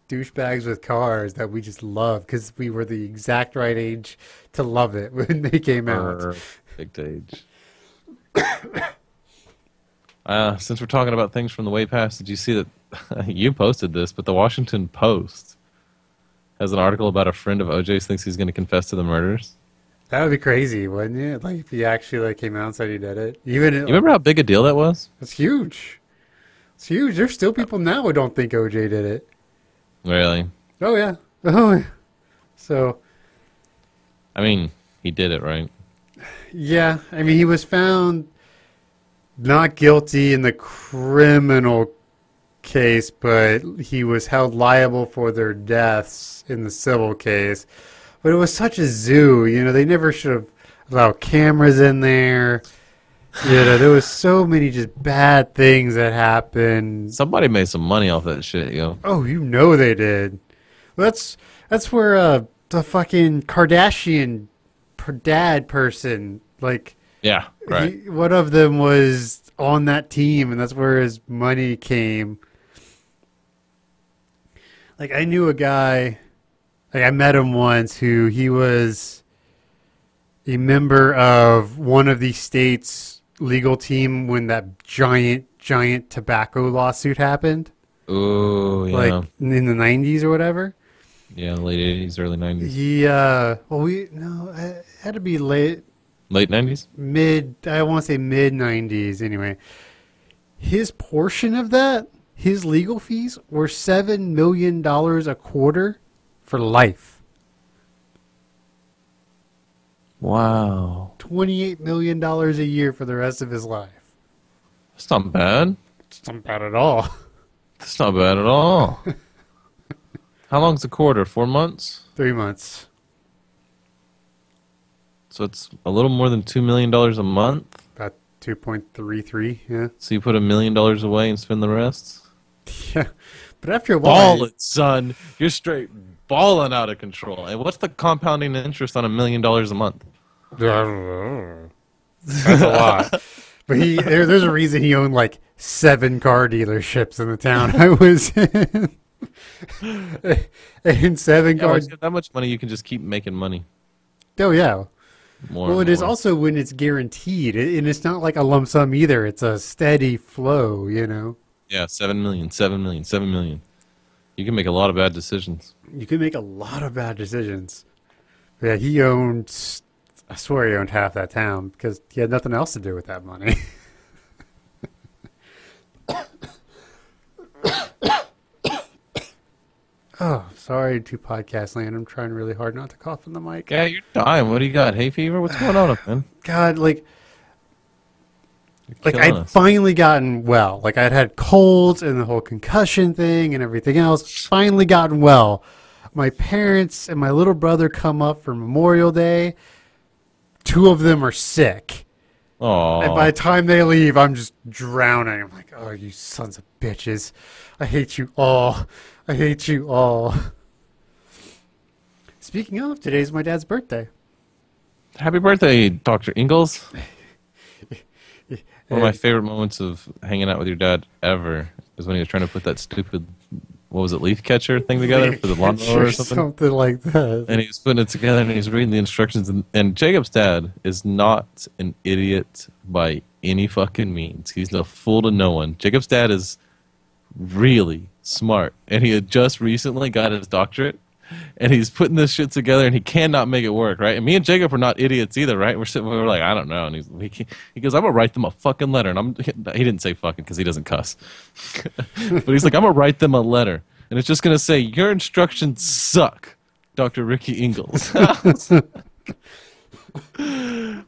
douchebags with cars that we just loved because we were the exact right age to love it when they came out.
Perfect age. Uh, since we're talking about things from the way past, did you see that you posted this? But the Washington Post has an article about a friend of OJ's thinks he's going to confess to the murders.
That would be crazy, wouldn't it? Like if he actually like came out and said he did it. Even
You remember how big a deal that was?
it's huge. It's huge. There's still people now who don't think OJ did it.
Really?
Oh yeah. Oh yeah. So
I mean, he did it, right?
Yeah, I mean, he was found not guilty in the criminal case, but he was held liable for their deaths in the civil case. But it was such a zoo, you know, they never should have allowed cameras in there. You know, there was so many just bad things that happened.
Somebody made some money off that shit, yo.
Oh, you know they did. That's that's where uh, the fucking Kardashian per- dad person, like,
Yeah, right.
he, one of them was on that team, and that's where his money came. Like I knew a guy, like I met him once, who he was a member of one of the states' legal team when that giant, giant tobacco lawsuit happened,
Ooh, yeah.
like in the '90s or whatever.
yeah, late 80s, early 90s.
He, uh, well, we no, it had to be late
Late 90s?
mid I want to say mid 90s anyway. His portion of that, his legal fees were 7 million dollars a quarter for life.
Wow.
28 million dollars a year for the rest of his life.
That's not bad.
It's not bad at all.
That's not bad at all. How long's the quarter? Four months?
3 months.
So it's a little more than $2 million a month?
About 2.33, yeah.
So you put a million dollars away and spend the rest?
Yeah. But after a while
Ball it, son. You're straight balling out of control. And what's the compounding interest on a million dollars a month?
That's a lot. But he there, there's a reason he owned like seven car dealerships in the town I was in. and seven
Yeah,
car
once you have that much money, you can just keep making money.
Oh yeah.
More
Well,
and
it is
more.
also when it's guaranteed, and it's not like a lump sum either. It's a steady flow, you know.
Yeah, seven million, seven million, seven million. You can make a lot of bad decisions.
You can make a lot of bad decisions. Yeah, he owned. I swear he owned half that town because he had nothing else to do with that money. oh, sorry to podcast land. I'm trying really hard not to cough in the mic.
Yeah, you're dying. What do you got? Hay fever? What's going on, man?
God, like, like I'd
us.
finally gotten well. Like I'd had colds and the whole concussion thing and everything else. Finally gotten well. My parents and my little brother come up for Memorial Day. Two of them are sick.
Aw.
And by the time they leave, I'm just drowning. I'm like, oh, you sons of bitches. I hate you all. I hate you all. Speaking of, today's my dad's birthday.
Happy birthday, Dr. Ingalls. One of my favorite moments of hanging out with your dad ever is when he was trying to put that stupid, what was it, leaf catcher thing together for the lawnmower or something.
Something like that.
And he was putting it together and he's reading the instructions. And, and Jacob's dad is not an idiot by any fucking means. He's a fool to no one. Jacob's dad is really smart. And he had just recently got his doctorate. And he's putting this shit together and he cannot make it work, right? And me and Jacob are not idiots either, right? We're sitting, we're like, I don't know. And he's, he, he goes, I'm gonna write them a fucking letter. And I'm, he didn't say fucking because he doesn't cuss. but he's like, I'm gonna write them a letter. and it's just gonna say your instructions suck, Dr. Ricky Ingalls.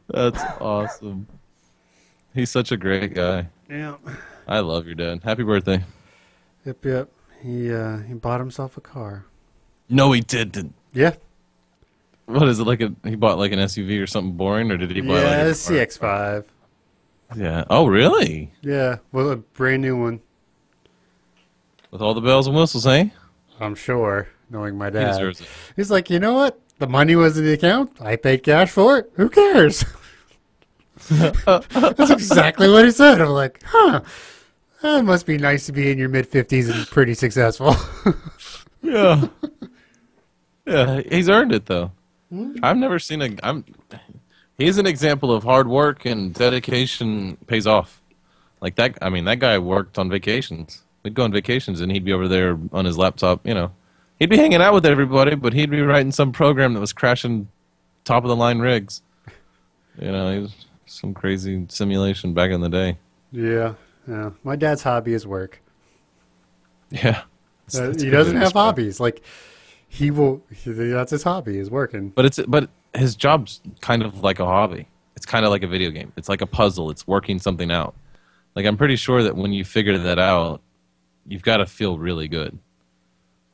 That's awesome. He's such a great guy.
Yeah.
I love your dad. Happy birthday.
Yep, yep. He uh, he bought himself a car.
No, he didn't.
Yeah.
What is it like? A he bought like an SUV or something boring, or did he buy
Yeah,
like a
CX5.
Yeah. Oh, really?
Yeah, well, a brand new one.
With all the bells and whistles, eh?
I'm sure, knowing my dad.
He
dad.
deserves it.
He's like, you know what? The money was in the account. I paid cash for it. Who cares? That's exactly what he said. I'm like, huh. It must be nice to be in your mid 50s and pretty successful.
Yeah. Yeah, he's earned it though. I've never seen a. I'm. He's an example of hard work and dedication pays off. Like that. I mean, that guy worked on vacations. We'd go on vacations and he'd be over there on his laptop. You know, he'd be hanging out with everybody, but he'd be writing some program that was crashing top of the line rigs. You know, he was some crazy simulation back in the day.
yeah, yeah. My dad's hobby is work.
Yeah.
Uh, he doesn't have hobbies. Like, he will. He, that's his hobby. Is working.
But it's but his job's kind of like a hobby. It's kind of like a video game. It's like a puzzle. It's working something out. Like I'm pretty sure that when you figure that out, you've got to feel really good.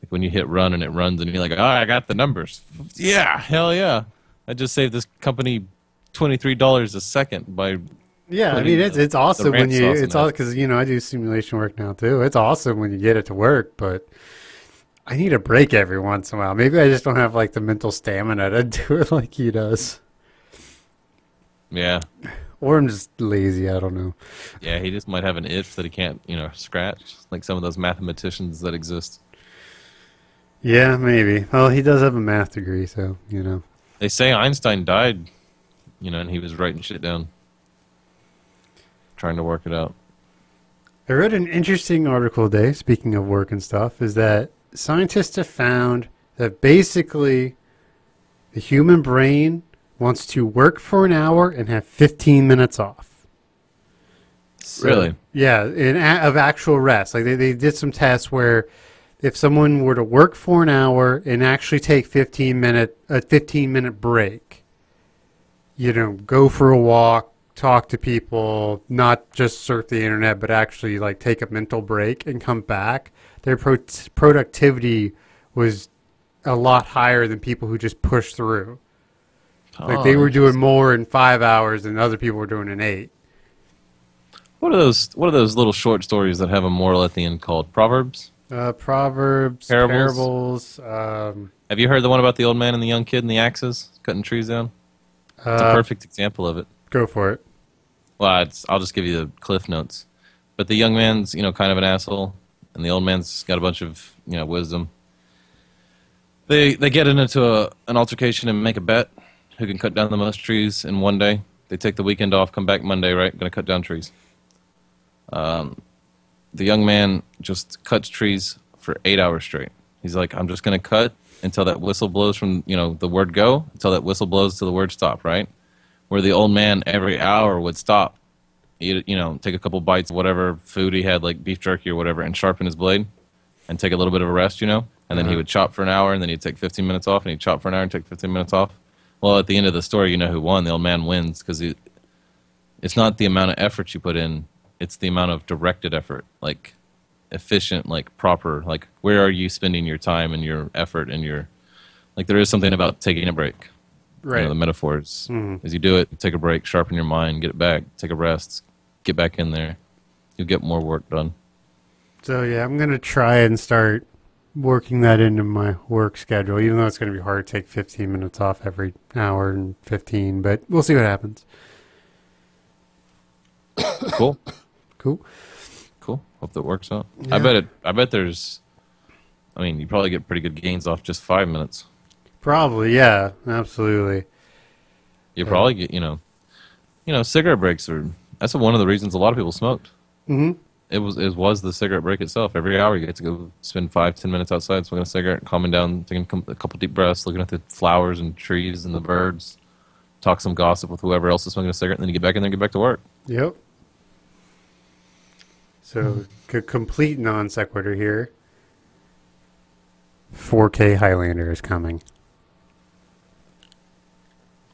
Like when you hit run and it runs and you're like, "Oh, I got the numbers." Yeah, hell yeah. I just saved this company $23 a second by
Yeah, I mean it's
the-
it's awesome when you it's all because you know I do simulation work now too. It's awesome when you get it to work, but I need a break every once in a while. Maybe I just don't have like the mental stamina to do it like he does,
Yeah.
or I'm just lazy. I don't know.
Yeah, he just might have an itch that he can't, you know, scratch like some of those mathematicians that exist.
Yeah, maybe. Well, he does have a math degree, so you know.
They say Einstein died, you know, and he was writing shit down, trying to work it out.
I read an interesting article today, speaking of work and stuff, is that scientists have found that basically the human brain wants to work for an hour and have 15 minutes off. So-
Really?
Yeah, in of actual rest. Like they, they did some tests where if someone were to work for an hour and actually take 15 minute a 15 minute break, you know, go for a walk, talk to people, not just surf the internet, but actually like take a mental break and come back, their pro- productivity was a lot higher than people who just push through. Like
Oh,
they were doing more in five hours than other people were doing in eight.
What are those? What are those little short stories that have a moral at the end called proverbs?
Uh, Proverbs,
Parables.
parables. um,
Have you heard the one about the old man and the young kid and the axes cutting trees down? It's a
uh,
perfect example of it.
go for it.
Well, it's, I'll just give you the cliff notes. But the young man's, you know, kind of an asshole, and the old man's got a bunch of, you know, wisdom. They they get into a, an altercation and make a bet who can cut down the most trees in one day. They take the weekend off, come back Monday, right? Going to cut down trees. Um, the young man just cuts trees for eight hours straight. He's like, I'm just going to cut until that whistle blows from, you know, the word go, until that whistle blows to the word stop, right? Where the old man every hour would stop, eat, you know, take a couple bites of whatever food he had, like beef jerky or whatever, and sharpen his blade and take a little bit of a rest, you know? And then he
Uh-huh.
would chop for an hour, and then he'd take 15 minutes off, and he'd chop for an hour and take 15 minutes off. Well, at the end of the story, you know who won. The old man wins because it's not the amount of effort you put in, it's the amount of directed effort, like efficient, like proper. Like, where are you spending your time and your effort and your. Like, there is something about taking a break. You
Right.
know, the metaphors.
Mhm.
As you do it, take a break, sharpen your mind, get it back, take a rest, get back in there. You'll get more work done.
So yeah, I'm gonna try and start working that into my work schedule, even though it's gonna be hard to take 15 minutes off every hour and 15. But we'll see what happens.
Cool.
Cool.
Cool. Hope that works out.
Yeah.
I bet it. I bet there's. I mean, you probably get pretty good gains off just five minutes.
Probably, yeah, absolutely.
You
Yeah.
probably get, you know, you know, cigarette breaks are. That's one of the reasons a lot of people smoked.
hmm
It was it was the cigarette break itself. Every hour you get to go spend five ten minutes outside smoking a cigarette, calming down, taking a couple deep breaths, looking at the flowers and trees and the birds, talk some gossip with whoever else is smoking a cigarette, and then you get back in there and get back to work.
Yep. So, c- complete non sequitur here. 4K Highlander is coming.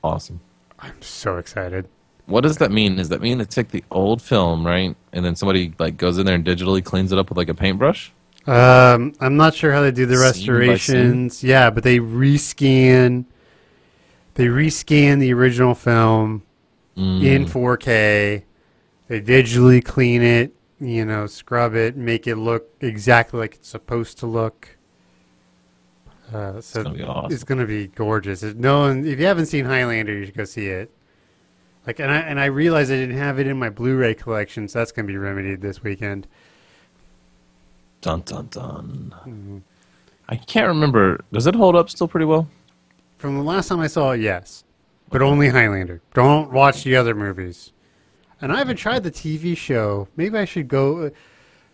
Awesome.
I'm so excited.
What does that mean? Does that mean they take the old film, right, and then somebody like goes in there and digitally cleans it up with like a paintbrush?
Um, I'm not sure how they do the
Scene
restorations. Yeah, but they rescan. They rescan the original film
Mm.
in 4K. They digitally clean it, you know, scrub it, make it look exactly like it's supposed to look. Uh, so
gonna be awesome.
it's gonna be gorgeous. If no one, if you haven't seen Highlander, you should go see it. Like, and I and I realized I didn't have it in my Blu-ray collection, so that's gonna be remedied this weekend.
Dun dun dun.
Mm-hmm.
I can't remember. Does it hold up still pretty well?
From the last time I saw it, yes, but only Highlander. Don't watch the other movies. And I haven't tried the TV show. Maybe I should go.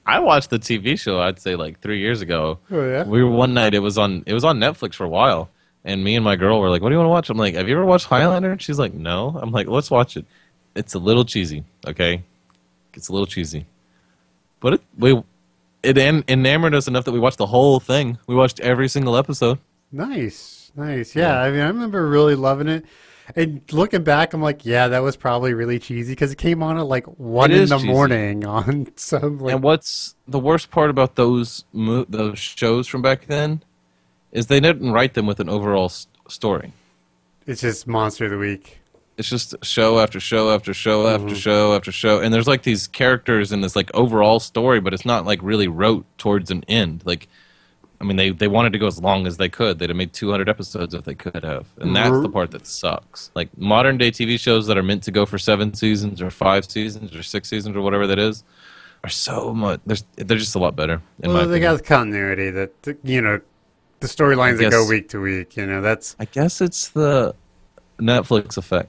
I watched the TV show. I'd say like three years ago.
Oh yeah.
We were one night. It was on. It was on Netflix for a while. And me and my girl were like, "What do you want to watch?" I'm like, "Have you ever watched Highlander?" And she's like, "No." I'm like, "Let's watch it." It's a little cheesy. Okay, it's a little cheesy, but it we it en- enamored us enough that we watched the whole thing. We watched every single episode.
Nice, nice. Yeah, I mean, I remember really loving it. And looking back, I'm like, yeah, that was probably really cheesy because it came on at like one
It
in the
cheesy.
morning on some like.
and what's the worst part about those mo- those shows from back then is they didn't write them with an overall s- story.
It's just monster of the week.
it's just show after show after show after show after show and there's like these characters in this like overall story but it's not like really wrote towards an end like i mean they, they wanted to go as long as they could they'd have made 200 episodes if they could have and that's the
Mhm.
part that sucks like modern day tv shows that are meant to go for seven seasons or five seasons or six seasons or whatever that is are so much they're, they're just a lot better in my
well, they
opinion.
got the continuity that you know, the storylines that go week to week. You know, that's
i guess it's the netflix effect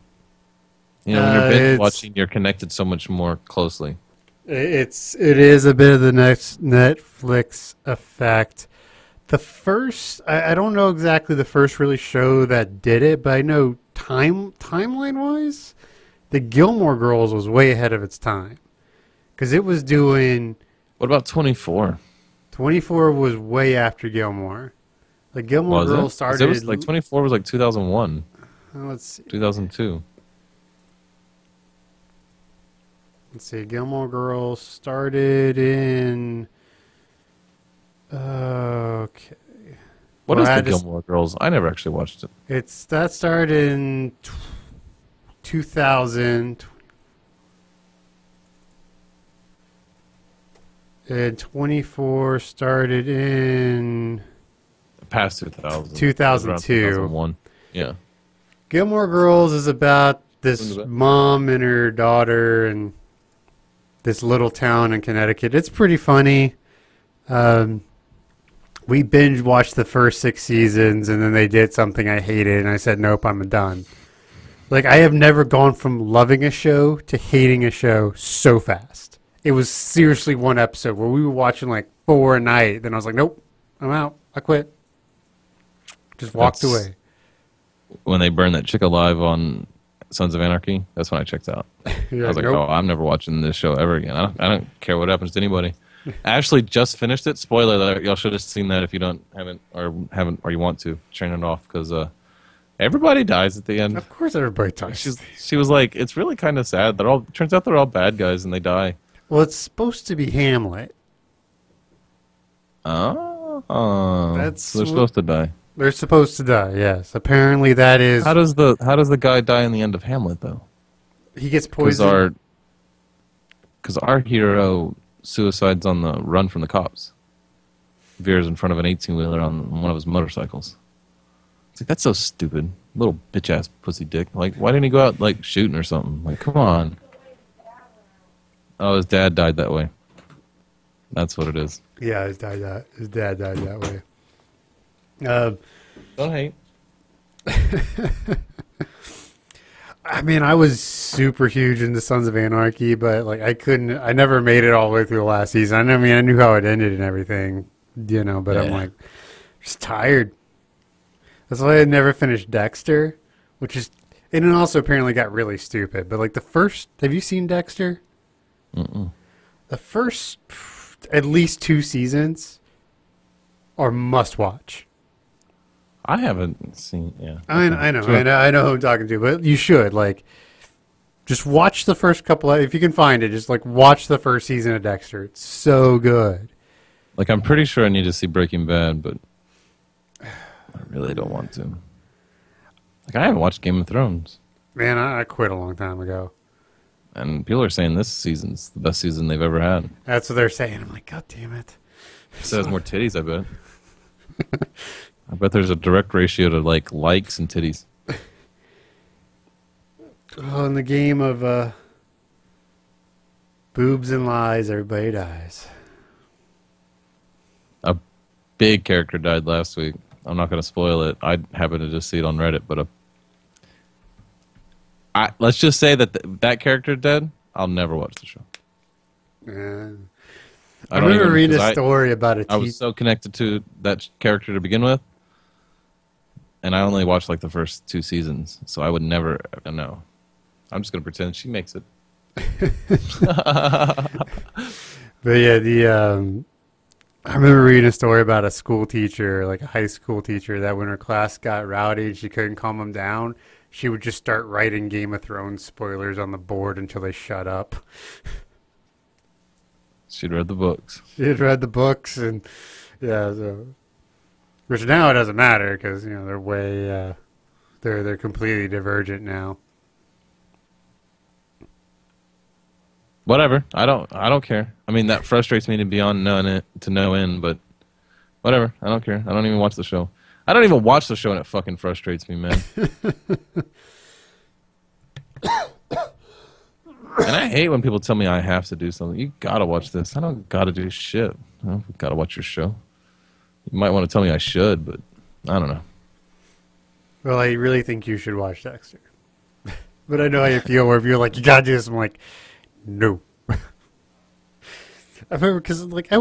you know when
Uh,
you're binge watching you're connected so much more closely
It's it is a bit of the next Netflix effect. The first, I, I don't know exactly the first really show that did it, but I know time timeline wise, the Gilmore Girls was way ahead of its time because it was doing
what about 24
twenty four was way after Gilmore. The Gilmore
Was it?
Started.
It was like 24 was like 2001,
uh, let's see,
2002.
let's see. Gilmore Girls started in. Okay.
What
Well,
is the
just-
Gilmore Girls? I never actually watched it.
It's that started in t- 2000 and 24 started in
Past 2000.
2002.
2001. Yeah.
Gilmore Girls is about this mom and her daughter and this little town in Connecticut. It's pretty funny. Um, we binge watched the first six seasons and then they did something I hated and I said, nope, I'm done. Like, I have never gone from loving a show to hating a show so fast. It was seriously one episode where we were watching like four a night. Then I was like, nope, I'm out. I quit. Just walked
That's-
away.
When they burned that chick alive on Sons of Anarchy, that's when I checked out.
You're
I was like,
nope.
oh, I'm never watching this show ever again. I don't, I don't care what happens to anybody. Ashley just finished it. Spoiler alert! Y'all should have seen that if you don't haven't or haven't or you want to turn it off because uh, everybody dies at the end.
Of course, everybody dies.
She's, she was like, it's really kind of sad. They're all turns out they're all bad guys and they die.
Well, it's supposed to be Hamlet.
Oh,
That's
they're
what-
supposed to die.
They're supposed to die. Yes, apparently that is.
How does the how does the guy die in the end of Hamlet though?
he gets poisoned.
Because our our hero suicides on the run from the cops. Veers in front of an eighteen wheeler on one of his motorcycles. It's like that's so stupid, little bitch ass pussy dick. Like, why didn't he go out like shooting or something? Like, come on. Oh, his dad died that way. That's what it is.
yeah, his dad died. His dad died that way. Uh,
Don't hate.
I mean, I was super huge into Sons of Anarchy, but like I couldn't. I never made it all the way through the last season. I mean, I knew how it ended and everything, you know. But I'm like, just tired. That's why I never finished Dexter, which is, and it also apparently got really stupid. But like the first, have you seen Dexter?
Mm-mm.
the first at least two seasons are must watch.
I haven't seen. Yeah.
I,
Okay.
I know, I know, I know who I'm talking to, but you should like just watch the first couple. If you can find it, just like watch the first season of Dexter. It's so good.
Like I'm pretty sure I need to see Breaking Bad, but I really don't want to. Like I haven't watched Game of Thrones,
Man, I, I quit a long time ago.
and people are saying this season's the best season they've ever had.
That's what they're saying. I'm like, God damn it.
It says more titties, I bet. I bet there's a direct ratio to like likes and titties.
Oh, in the game of uh, boobs and lies, everybody dies.
A big character died last week. I'm not going to spoil it. I happened to just see it on Reddit, but a, I, let's just say that th- that character dead. I'll never watch the show.
Yeah. I,
I,
remember
even-
reading a
I-
story about a
I was so connected to that character to begin with, and I only watched like the first two seasons, so I would never know. I'm just gonna pretend she makes it.
But yeah, the um, I remember reading a story about a school teacher, like a high school teacher, that when her class got rowdy and she couldn't calm them down, she would just start writing Game of Thrones spoilers on the board until they shut up.
She'd read the books.
She had read the books and yeah, so which now it doesn't matter because you know they're way uh, they're they're completely divergent now.
Whatever. I don't. I don't care. I mean, that frustrates me to beyond no it, to no end. But whatever. I don't care. I don't even watch the show. I don't even watch the show, and it fucking frustrates me, man. and I hate when people tell me I have to do something. You gotta watch this. I don't gotta do shit. I don't gotta watch your show. You might want to tell me I should, but I don't know.
Well, I really think you should watch Dexter. but I know how you feel where if you're like, you gotta do this, I'm like, no. I remember because like I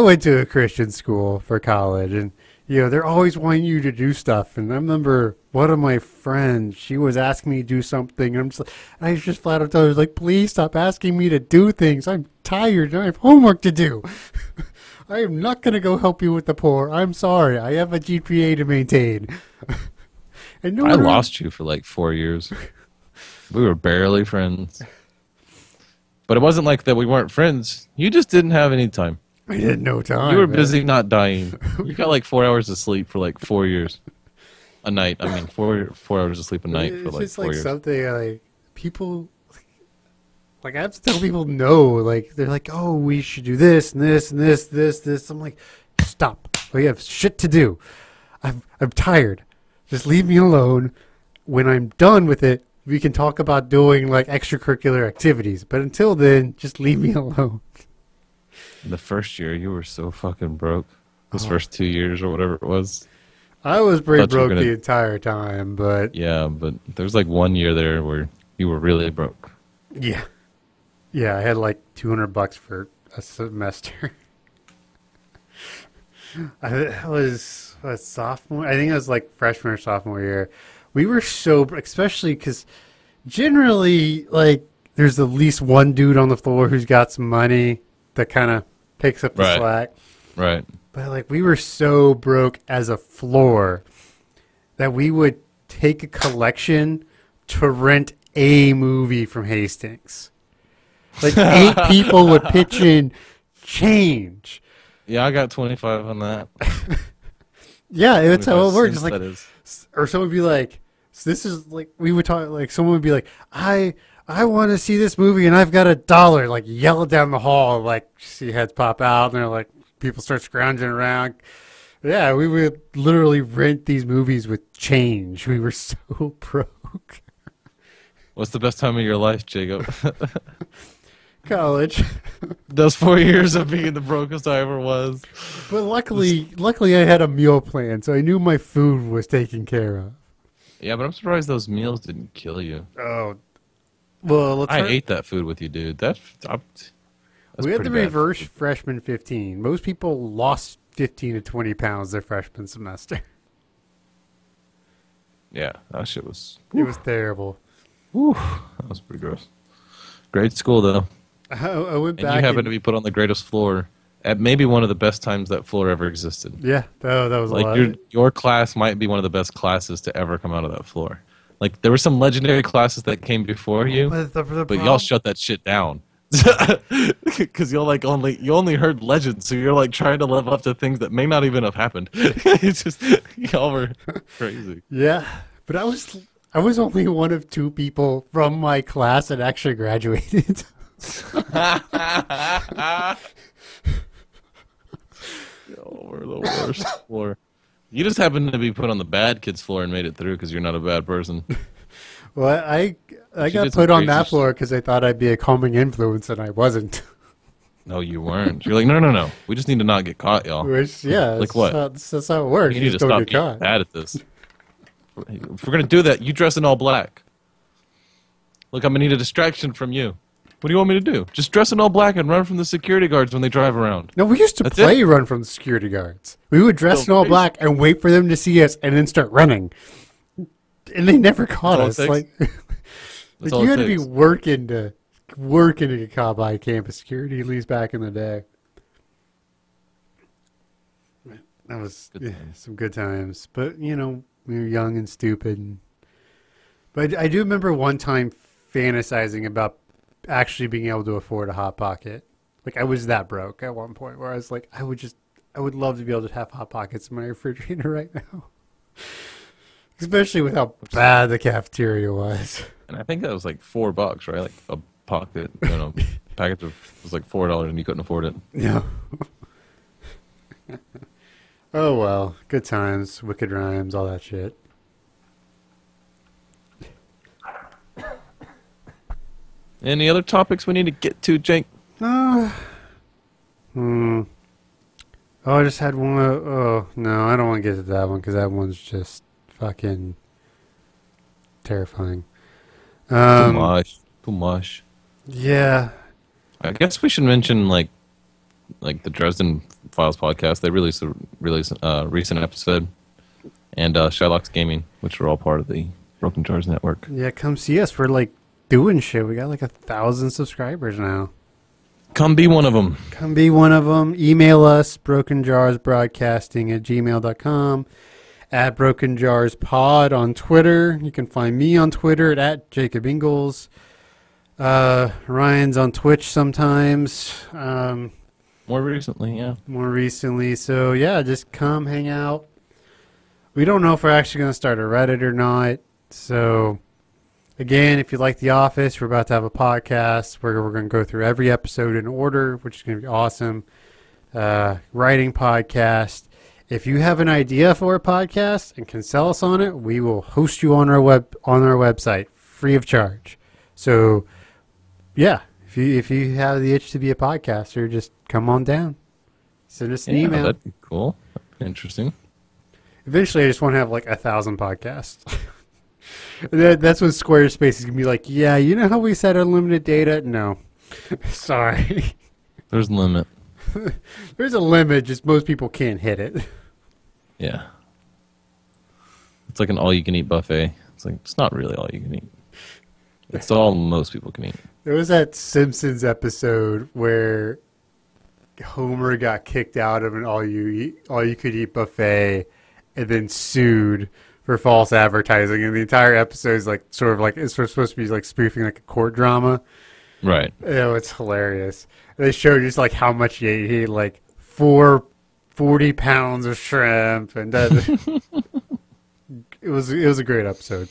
went to a Christian school for college, and you know they're always wanting you to do stuff. And I remember one of my friends, she was asking me to do something, and I'm just I just flat out told her like, please stop asking me to do things. I'm tired. I have homework to do. I am not going to go help you with the poor. I'm sorry. I have a GPA to maintain. and no
I lost you for like four years. We were barely friends. But it wasn't like that we weren't friends. You just didn't have any time.
I had no time.
You were
man.
busy not dying. You got like four hours of sleep for like four years. A night. I mean, four four hours of sleep a night for
It's
like
just
four
like
years.
something like people. Like I have to tell people no. Like they're like, oh, we should do this and this and this, this, this. I'm like, stop. We have shit to do. I'm I'm tired. Just leave me alone. When I'm done with it, we can talk about doing like extracurricular activities. But until then, just leave me alone.
In The first year, you were so fucking broke. Those
Oh.
first two years or whatever it was.
I was pretty
Thought
broke
gonna-
the entire time, but
Yeah, but there was like one year there where you were really broke.
yeah, yeah, I had like 200 bucks for a semester. I was a sophomore. I think it was like freshman or sophomore year. We were so, especially because generally, like, there's at least one dude on the floor who's got some money that kind of picks up the
Right.
slack.
Right.
But like, we were so broke as a floor that we would take a collection to rent a movie from Hastings. Like eight people would pitch in change.
Yeah, I got 25 on that.
Yeah, that's how it
25
works. like
that is.
or someone would be like, so "This is like we would talk." Like someone would be like, "I I want to see this movie and I've got a dollar." Like yell down the hall, like see heads pop out, and they're like, people start scrounging around. Yeah, we would literally rent these movies with change. We were so broke.
What's the best time of your life, Jacob?
College,
Those four years of being the brokest I ever was.
but luckily, luckily I had a meal plan, so I knew my food was taken care of.
Yeah, but I'm surprised those meals didn't kill you.
Oh, well, let's.
I
start-
ate that food with you, dude. That, I'm, that's
we had the
pretty bad.
reverse freshman 15. Most people lost 15 to 20 pounds their freshman semester.
Yeah, that shit was.
It was terrible.
Whew, that was pretty gross. Great school though,
I, I went
and
back.
you happened
and-
to be put on the greatest floor at maybe one of the best times that floor ever existed.
Yeah, that, that was a
Like
lot.
your your class might be one of the best classes to ever come out of that floor. Like there were some legendary classes that came before you,
But the- the
but y'all shut that shit down. Because you'll like only you only heard legends, so you're like trying to live up to things that may not even have happened. it's just y'all were crazy.
Yeah, but I was I was only one of two people from my class that actually graduated.
Oh, we're the worst floor. You just happened to be put on the bad kids floor and made it through because you're not a bad person.
well, I I
She
got put on that floor because I thought I'd be a calming influence, and I wasn't.
No, you weren't. You're like, no, no, no. We just need to not get caught, y'all.
Which yeah,
Like
that's
what?
How, that's how it works.
You need to
just don't
stop
get
being
caught.
bad at this. If we're gonna do that, you dress in all black. Look, I'm gonna need a distraction from you. What do you want me to do? Just dress in all black and run from the security guards when they drive around.
No, we used to
That's
play
it?
run from the security guards. We would dress in all
crazy.
black and wait for them to see us, and then start running. And they never caught
it
us. Like, like you had to be working to working to get caught by campus security. At least back in the day. That was
Good
yeah, some good times, but you know we were young and stupid. And, but I do remember one time fantasizing about actually being able to afford a hot pocket. Like I was that broke at one point where I was like, I would just, I would love to be able to have hot pockets in my refrigerator right now. Especially with how bad the cafeteria was.
And I think that was like four bucks, right? Like a pocket, you know, package of was like four dollars, and you couldn't afford it.
Yeah. oh well, good times, wicked rhymes, all that shit.
Any other topics we need to get to, Jake?
Uh, hmm. Oh, I just had one. Oh no, I don't want to get to that one because that one's just fucking terrifying.
Too
Um,
much. Too much.
yeah,
I guess we should mention like like the Dresden Files podcast. They released a release uh, recent episode, and uh, Shylock's Gaming, which are all part of the Broken Jars network.
yeah. Come see us. We're like doing shit. We got like a thousand subscribers now.
Come be one of them.
Come be one of them. Email us, brokenjarsbroadcasting at gmail.com, at Broken Jars Pod on Twitter. You can find me on Twitter at, Jacob Ingalls. Uh, Ryan's on Twitch sometimes, um,
More recently, yeah.
more recently. So, yeah, just come hang out. We don't know if we're actually going to start a Reddit or not. So, Again, if you like The Office, we're about to have a podcast where we're going to go through every episode in order, which is going to be awesome. Uh, writing podcast. If you have an idea for a podcast and can sell us on it, we will host you on our web on our website free of charge. So, yeah, if you if you have the itch to be a podcaster, just come on down. Send us an
yeah
email.
That'd be cool. Interesting.
Eventually, I just want to have like a thousand podcasts. that, that's when Squarespace is gonna be like, yeah, you know how we said unlimited data? No, sorry.
There's a limit.
There's a limit. Just most people can't hit it.
Yeah. It's like an all-you-can-eat buffet. It's like it's not really all you can eat. It's all most people can eat.
There was that Simpsons episode where Homer got kicked out of an all you eat, all you could eat buffet, and then sued for false advertising. And the entire episode is like sort of like it's sort of supposed to be like spoofing like a court drama.
Right.
Oh, it's hilarious. They show just like how much he ate. He ate like four, 40 pounds of shrimp, and that, it was it was a great episode.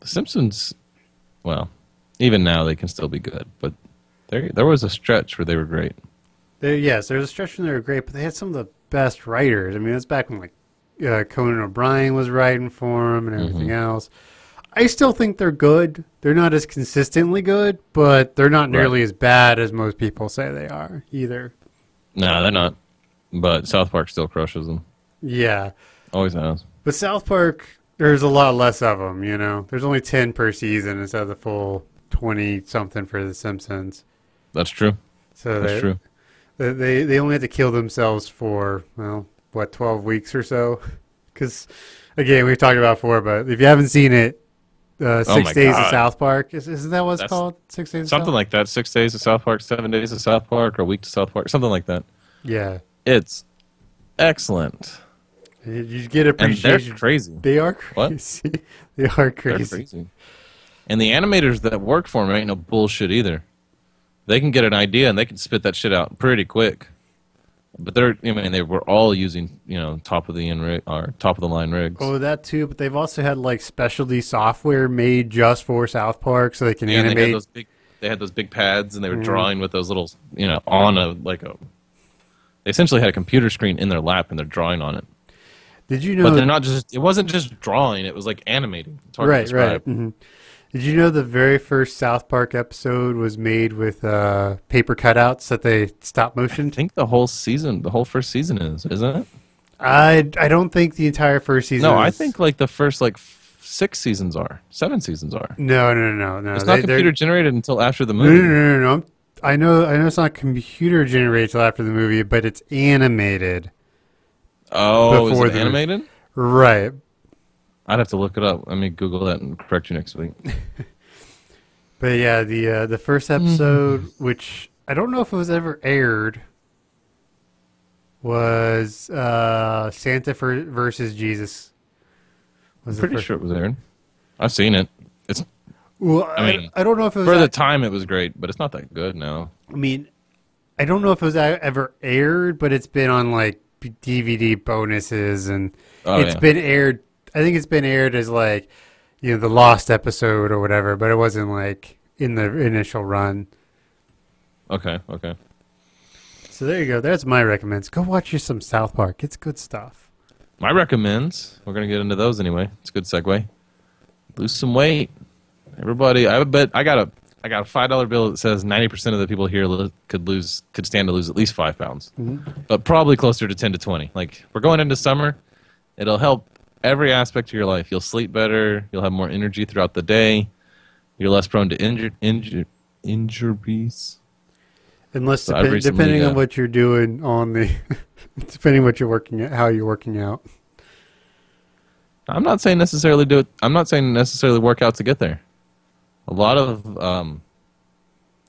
The Simpsons, well, even now they can still be good, but there there was a stretch where they were great.
They, yes, was a stretch when they were great, but they had some of the best writers. I mean, it's back when like uh, Conan O'Brien was writing for them and everything else. I still think they're good. They're not as consistently good, but they're not nearly as bad as most people say they are either.
No, they're not. But South Park still crushes them.
Yeah,
Always has.
but South Park, there's a lot less of them. You know, there's only ten per season instead of the full twenty something for The Simpsons.
That's true.
So
That's
they,
true.
They they only had to kill themselves for well, what twelve weeks or so? Because again, we've talked about it before, but if you haven't seen it, Uh,
Oh
Six
my
Days of South Park. Is, isn't that what it's
That's
called? Six Days. Of
Something like that. Six days of South Park, seven days of South Park, or a week to South Park, something like that.
Yeah.
It's excellent,
You- get
and they're
appreciation.
crazy.
They are
What?
crazy. they are
They're
crazy.
crazy. And the animators that work for them ain't no bullshit either. They can get an idea and they can spit that shit out pretty quick. But they're, I mean, they were all using, you know, top of the end rig or top of the line rigs.
Oh, that too. But they've also had like specialty software made just for South Park, so they can
yeah, and they had
animate.
those big, they had those big pads and they were
Mhm.
drawing with those little, you know, on a like a. They essentially had a computer screen in their lap and they're drawing on it.
Did you know?
But they're not just. It wasn't just drawing. It was like animating. It's hard to
right,
describe.
right. hmm Did you know the very first South Park episode was made with uh, paper cutouts that they stop
motion?
I
think the whole season, the whole first season is, isn't it?
I I don't think the entire first season.
Is No, I think like the first like f- six seasons are, seven seasons are.
no, no, no, no.
It's
They-
not
they're-
computer generated until after the movie.
no, no, no, no. I'm- I know, I know, it's not computer generated till after the movie, but it's animated.
Oh, is
Before
it
the-
animated?
Right.
I'd have to look it up. Let me Google that and correct you next week.
But yeah, the uh, the first episode, which I don't know if it was ever aired, was uh, Santa for, versus Jesus. Was
Pretty sure it was Aaron. I've seen it. It's
Well,
I
I,
mean,
I don't know if it was.
for the time it was great, but it's not that good now.
I mean, I don't know if it was ever aired, but it's been on like DVD bonuses, and
Oh
it's
yeah.
been aired. I think it's been aired as like, you know, the lost episode or whatever, but it wasn't like in the initial run.
Okay, okay.
So there you go. That's my recommends. Go watch you some South Park. It's good stuff.
My recommends. We're gonna get into those anyway. It's a good segue. Lose some weight, everybody. I bet I got a I got a five dollar bill that says ninety percent of the people here could lose could stand to lose at least five pounds, mm-hmm. but probably closer to ten to twenty. Like we're going into summer, it'll help every aspect of your life. You'll sleep better. You'll have more energy throughout the day. You're less prone to injur- injur- injuries.
Unless
So recently,
depending
uh,
on what you're doing on the, depending what you're working at, how you're working out.
I'm not saying necessarily do it. I'm not saying necessarily work out to get there. A lot of um,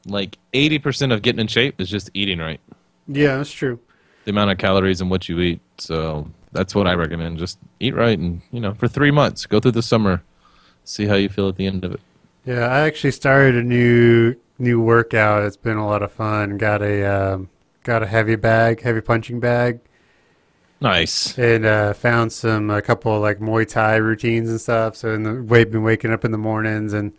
like 80% of getting in shape is just eating right.
Yeah, that's true.
The amount of calories and what you eat. So that's what I recommend. Just eat right, and you know, for three months, go through the summer, see how you feel at the end of it.
Yeah, I actually started a new new workout. It's been a lot of fun. Got a um, got a heavy bag, heavy punching bag,
Nice.
and uh, found some a couple of, like Muay Thai routines and stuff. So in the way been waking up in the mornings and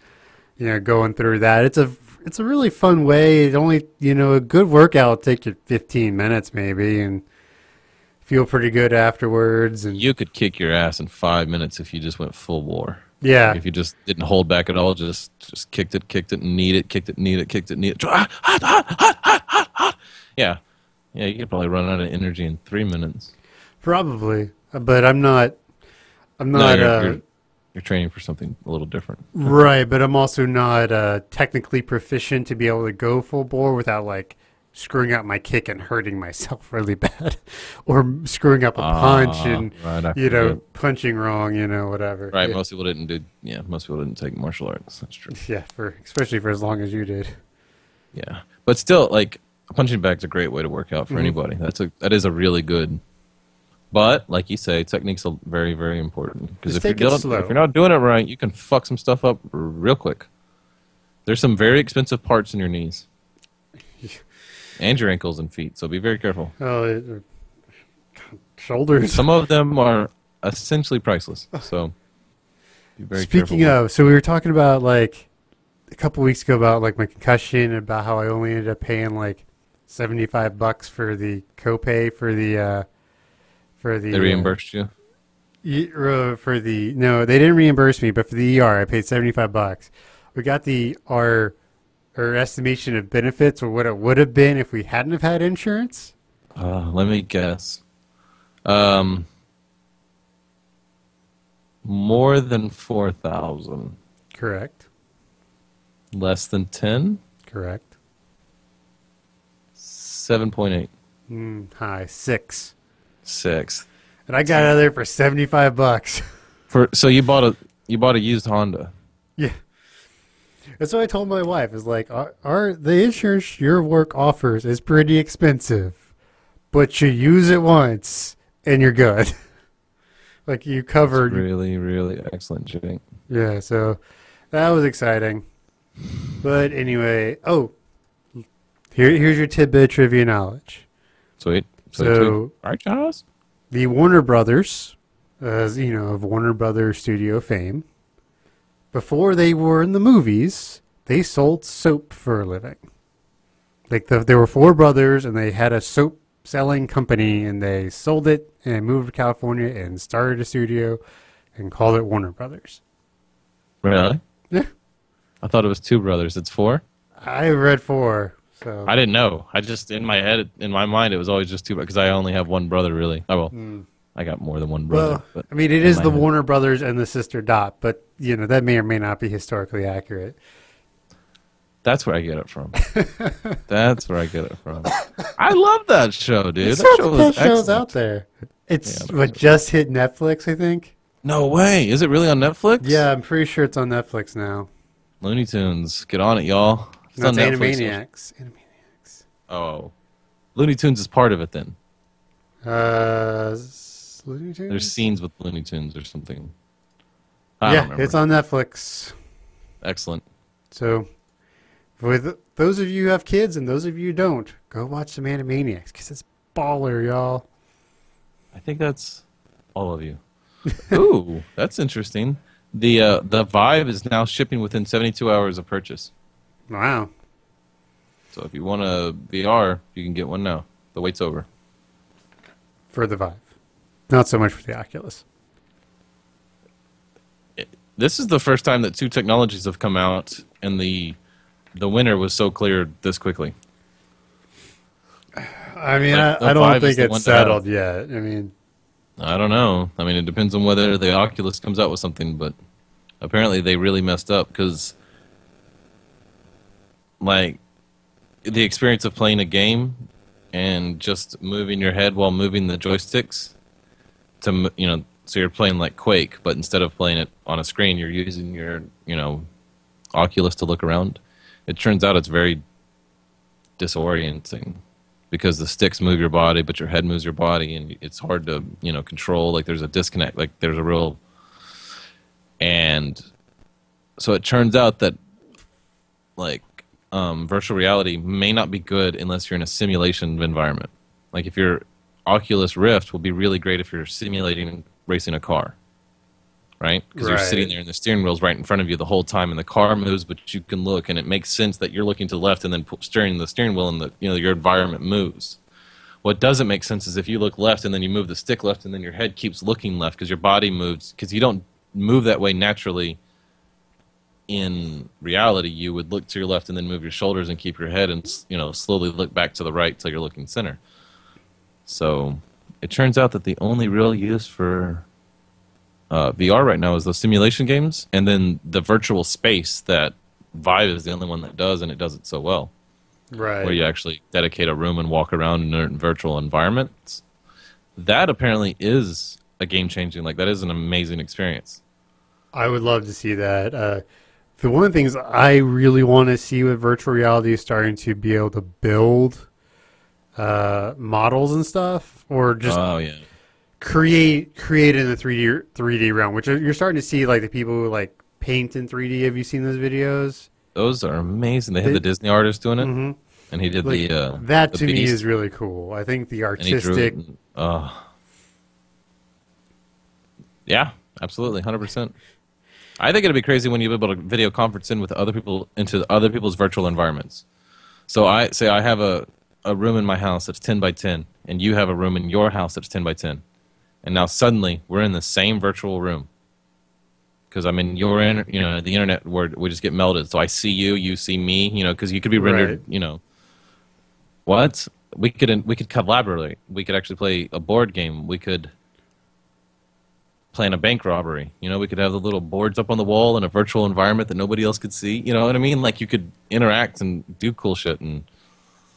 you know going through that. It's a it's a really fun way. It only you know a good workout will take you 15 minutes maybe and feel pretty good afterwards. And
You could kick your ass in five minutes if you just went full war.
yeah,
If you just didn't hold back at all, just just kicked it, kicked it, kneed it, kicked it, kneed it, kicked it, kneed it. Ah, hot, hot. Yeah, yeah. You could probably run out of energy in three minutes.
probably. But I'm not. I'm
No,
not.
you're,
uh,
you're, you're training for something a little different.
Right, but I'm also not uh, technically proficient to be able to go full bore without like screwing up my kick and hurting myself really bad, or screwing up a punch
Ah,
and
right,
you know
forget.
punching wrong, you know whatever.
Right,
Yeah,
most people didn't do. Yeah, most people didn't take martial arts. That's true.
yeah, for especially for as long as you did.
Yeah, but still, like a punching bag's a great way to work out for
Mhm.
anybody. That's a that is a really good. But like you say, technique's are very very important because if you're
slow.
if you're not doing it right, you can fuck some stuff up r- real quick. There's some very expensive parts in your knees and your ankles and feet, so be very careful.
Oh, it, uh, shoulders.
Some of them are essentially priceless, so be very
Speaking
careful.
of, so we were talking about like a couple weeks ago about like my concussion, and about how I only ended up paying like seventy five bucks for the copay for the uh, for the
they
uh,
reimbursed you.
Y- uh, for the no, they didn't reimburse me, but for the ER, I paid seventy five bucks. We got the our our estimation of benefits or what it would have been if we hadn't have had insurance.
Uh, let me guess. Um, more than four thousand.
Correct.
Less than ten.
Correct.
Seven point eight.
Mm, high six,
Six.
and I got out of there for seventy five bucks.
For so you bought a you bought a used Honda.
Yeah. That's what I told my wife. Is like, our, our the insurance your work offers is pretty expensive, but you use it once and you're good. like you covered.
Really, really excellent, Jake.
Yeah. So that was exciting. But anyway, oh, here here's your tidbit of trivia knowledge.
Sweet.
So-
Sweet. All right, Charles.
the Warner Brothers, as you know, of Warner Brothers studio fame, before they were in the movies, they sold soap for a living. Like the, there were four brothers, and they had a soap selling company, and they sold it and moved to California and started a studio and called it Warner Brothers.
Really?
Yeah,
I thought it was two brothers. It's four.
I read four, so
I didn't know. I just in my head, in my mind, it was always just two because I only have one brother. Really. Oh well, hmm. I got more than one brother.
well,
but
I mean, it is the
head.
Warner Brothers and the sister Dot, but you know that may or may not be historically accurate.
That's where I get it from. That's where I get it from. I love that show, dude.
There's
that show
of
was
shows out there. It's
Yeah,
what just hit Netflix, I think.
No way. Is it really on Netflix?
Yeah, I'm pretty sure it's on Netflix now.
Looney Tunes. Get on it, y'all. It's on Netflix.
Animaniacs. Animaniacs.
Oh. Looney Tunes is part of it then.
Uh, Looney Tunes?
There's scenes with Looney Tunes or something. I don't
yeah, it's on Netflix.
Excellent.
So, with those of you who have kids and those of you who don't, go watch some Animaniacs because it's baller, y'all.
I think that's all of you. Ooh, that's interesting. The uh, the Vive is now shipping within 72 hours of purchase.
Wow.
So if you want a VR, you can get one now. The wait's over.
For the Vive. Not so much for the Oculus.
This is the first time that two technologies have come out, and the the winner was so clear this quickly.
I mean,
Like,
I, I don't think it's
one to have.
settled yet. I mean,
I don't know. I mean, it depends on whether the Oculus comes out with something, but apparently they really messed up because, like, the experience of playing a game and just moving your head while moving the joysticks to, you know, so you're playing like Quake, but instead of playing it on a screen, you're using your, you know, Oculus to look around. It turns out it's very disorienting because the sticks move your body, but your head moves your body, and it's hard to you know control. Like there's a disconnect. Like there's a real, and so it turns out that like um, virtual reality may not be good unless you're in a simulation environment. Like if your Oculus Rift will be really great if you're simulating racing a car, right? Because you're sitting there and the steering wheel's right in front of you the whole time, and the car moves, but you can look, and it makes sense that you're looking to the left and then steering the steering wheel, and the you know your environment moves. What doesn't make sense is if you look left and then you move the stick left, and then your head keeps looking left because your body moves because you don't move that way naturally. In reality, you would look to your left and then move your shoulders and keep your head and you know slowly look back to the right till you're looking center. So it turns out that the only real use for uh, VR right now is the simulation games, and then the virtual space that Vive is the only one that does, and it does it so well.
right.
Where you actually dedicate a room and walk around in a virtual environment. That apparently is a game changing. Like that is an amazing experience.
I would love to see that. Uh, the one of the things I really want to see with virtual reality is starting to be able to build uh, models and stuff, or just
oh yeah,
create create in the three D three D realm. Which you're starting to see, like the people who like paint in three D. Have you seen those videos?
those are amazing. They had the Disney artist doing it,
Mhm.
and he did
Like,
the uh,
that
the
to me is really cool. I think the
drew
artistic.
and- Oh, yeah, absolutely, hundred percent. I think it'd be crazy when you're able to video conference in with other people into other people's virtual environments. So I say I have a, a room in my house that's ten by ten, and you have a room in your house that's ten by ten, and now suddenly we're in the same virtual room because I'm in your inter- you know the internet where we just get melded. So I see you, you see me, you know, because you could be rendered,
Right.
you know. What we could we could collaborate. We could actually play a board game. We could plan a bank robbery. You know, we could have the little boards up on the wall in a virtual environment that nobody else could see. You know what I mean? Like you could interact and do cool shit and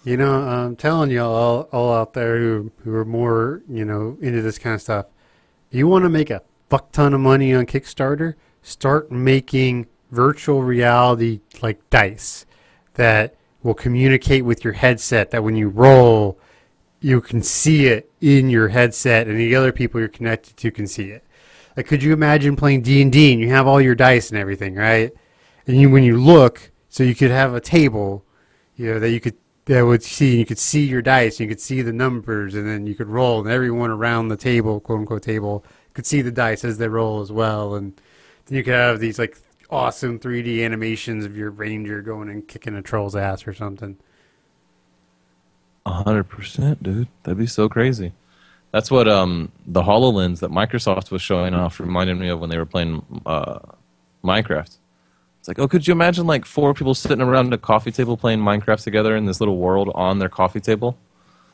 You know, I'm telling y'all all, all out there who who are more you know into this kind of stuff. If you want to make a fuck ton of money on Kickstarter, start making virtual reality like dice that will communicate with your headset that when you roll you can see it in your headset and the other people you're connected to can see it. Like could you imagine playing D&D and you have all your dice and everything, right? And you when you look so you could have a table you know that you could that would see you could see your dice you could see the numbers and then you could roll and everyone around the table quote unquote table could see the dice as they roll as well and then you could have these like awesome 3d animations of your ranger going and kicking a troll's ass or something
hundred percent, dude. That'd be so crazy. That's what um the Hololens that Microsoft was showing off reminded me of when they were playing uh, Minecraft. It's like, oh, could you imagine like four people sitting around a coffee table playing Minecraft together in this little world on their coffee table?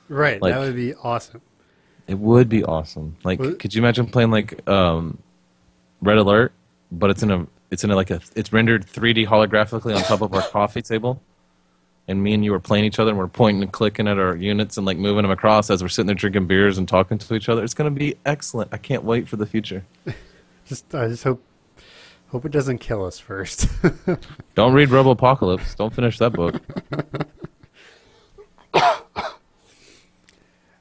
right
Like-
that would be awesome
It would be awesome. Like,
Well-
could you imagine playing like um, Red Alert, but it's in a it's in a, like a it's rendered 3D holographically on top of our coffee table, and me and you are playing each other and we're pointing and clicking at our units and like moving them across as we're sitting there drinking beers and talking to each other. It's gonna be excellent. I can't wait for the future.
just i just hope hope it doesn't kill us first
Don't read Robopocalypse. Don't finish that book.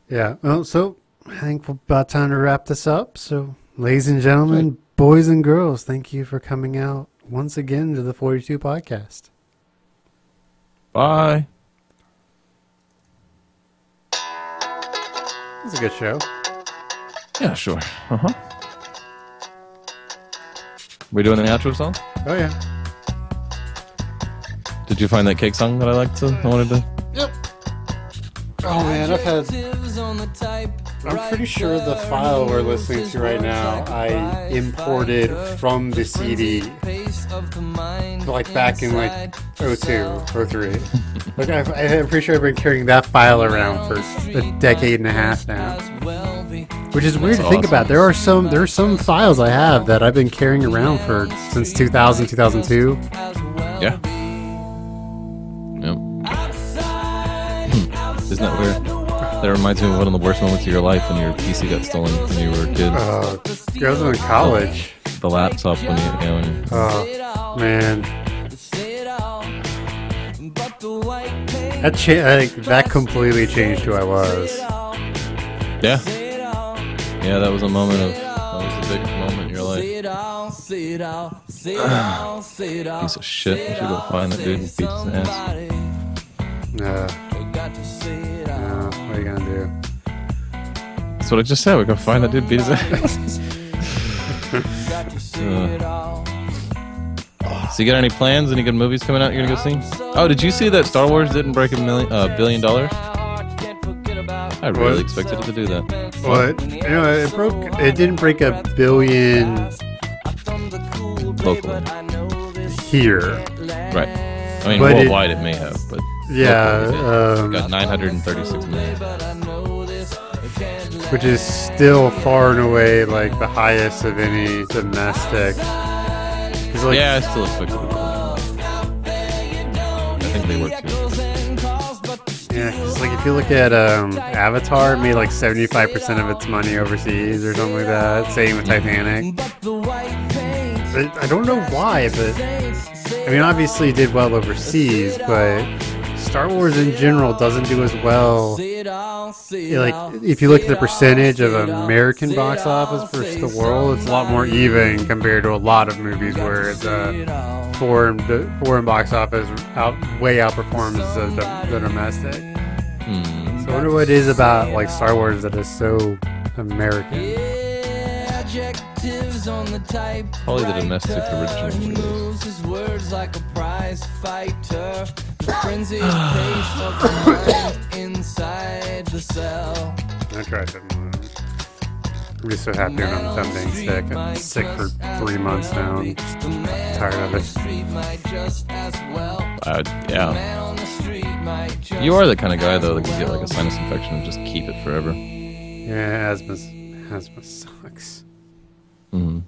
Yeah. Well, so I think we're about time to wrap this up. So, ladies and gentlemen, boys and girls, thank you for coming out once again to the 42 podcast.
Bye.
It's a good show.
Yeah, sure. Uh huh. We doing the outro song?
Oh, yeah.
Did you find that cake song that I liked to? I wanted to.
Oh, man. I've had. I'm pretty sure the file we're listening to right now, I imported from the CD, like back in like 02, 03. Like I've, I'm pretty sure I've been carrying that file around for a decade and a half now. Which is weird to
That's
think about. There are some there are some files I have that I've been carrying around for since 2000, 2002.
Yeah. Isn't that weird? That reminds me of one of the worst moments of your life when your PC got stolen when you were a kid.
Uh, I was in college.
the laptop when you, know, when you
Oh man, that cha- I think that completely changed who I was.
yeah, yeah, that was a moment of that was a big moment in your life. Piece of shit. You should go find that dude and beat his ass.
Uh, no, what are you gonna do?
That's what I just said. We're gonna find that dude, beat his ass. Uh, so you got any plans? Any good movies coming out? You're gonna go see? Oh, did you see that Star Wars didn't break a million, uh, billion dollars? I really
What?
expected it to do that.
What? You know, it broke. It didn't break a billion
Locally,
here.
right? I mean,
But it-
worldwide it, may have, but
Yeah, um,
got 936 million.
which is still far and away like the highest of any domestic. like,
yeah, I still it. to I think they were too.
Yeah, 'cause, like if you look at um, Avatar, it made like seventy five percent of its money overseas or something like that. Same with Titanic. I, I don't know why, but I mean, obviously it did well overseas, but Star Wars in general doesn't do as well. Like if you look at the percentage of American box office versus the world, it's a lot more even compared to a lot of movies where the foreign the foreign box office out way outperforms the, the, the domestic.
Hmm.
So I wonder what it is about like Star Wars that is so American.
Probably the domestic original release.
I tried some. I'm just so happy when I'm done being sick. I'm sick for three months now. I'm just tired of it.
Uh, yeah. You are the kind of guy though that can get like a sinus infection and just keep it forever.
Yeah, asthma, asthma sucks.
Hmm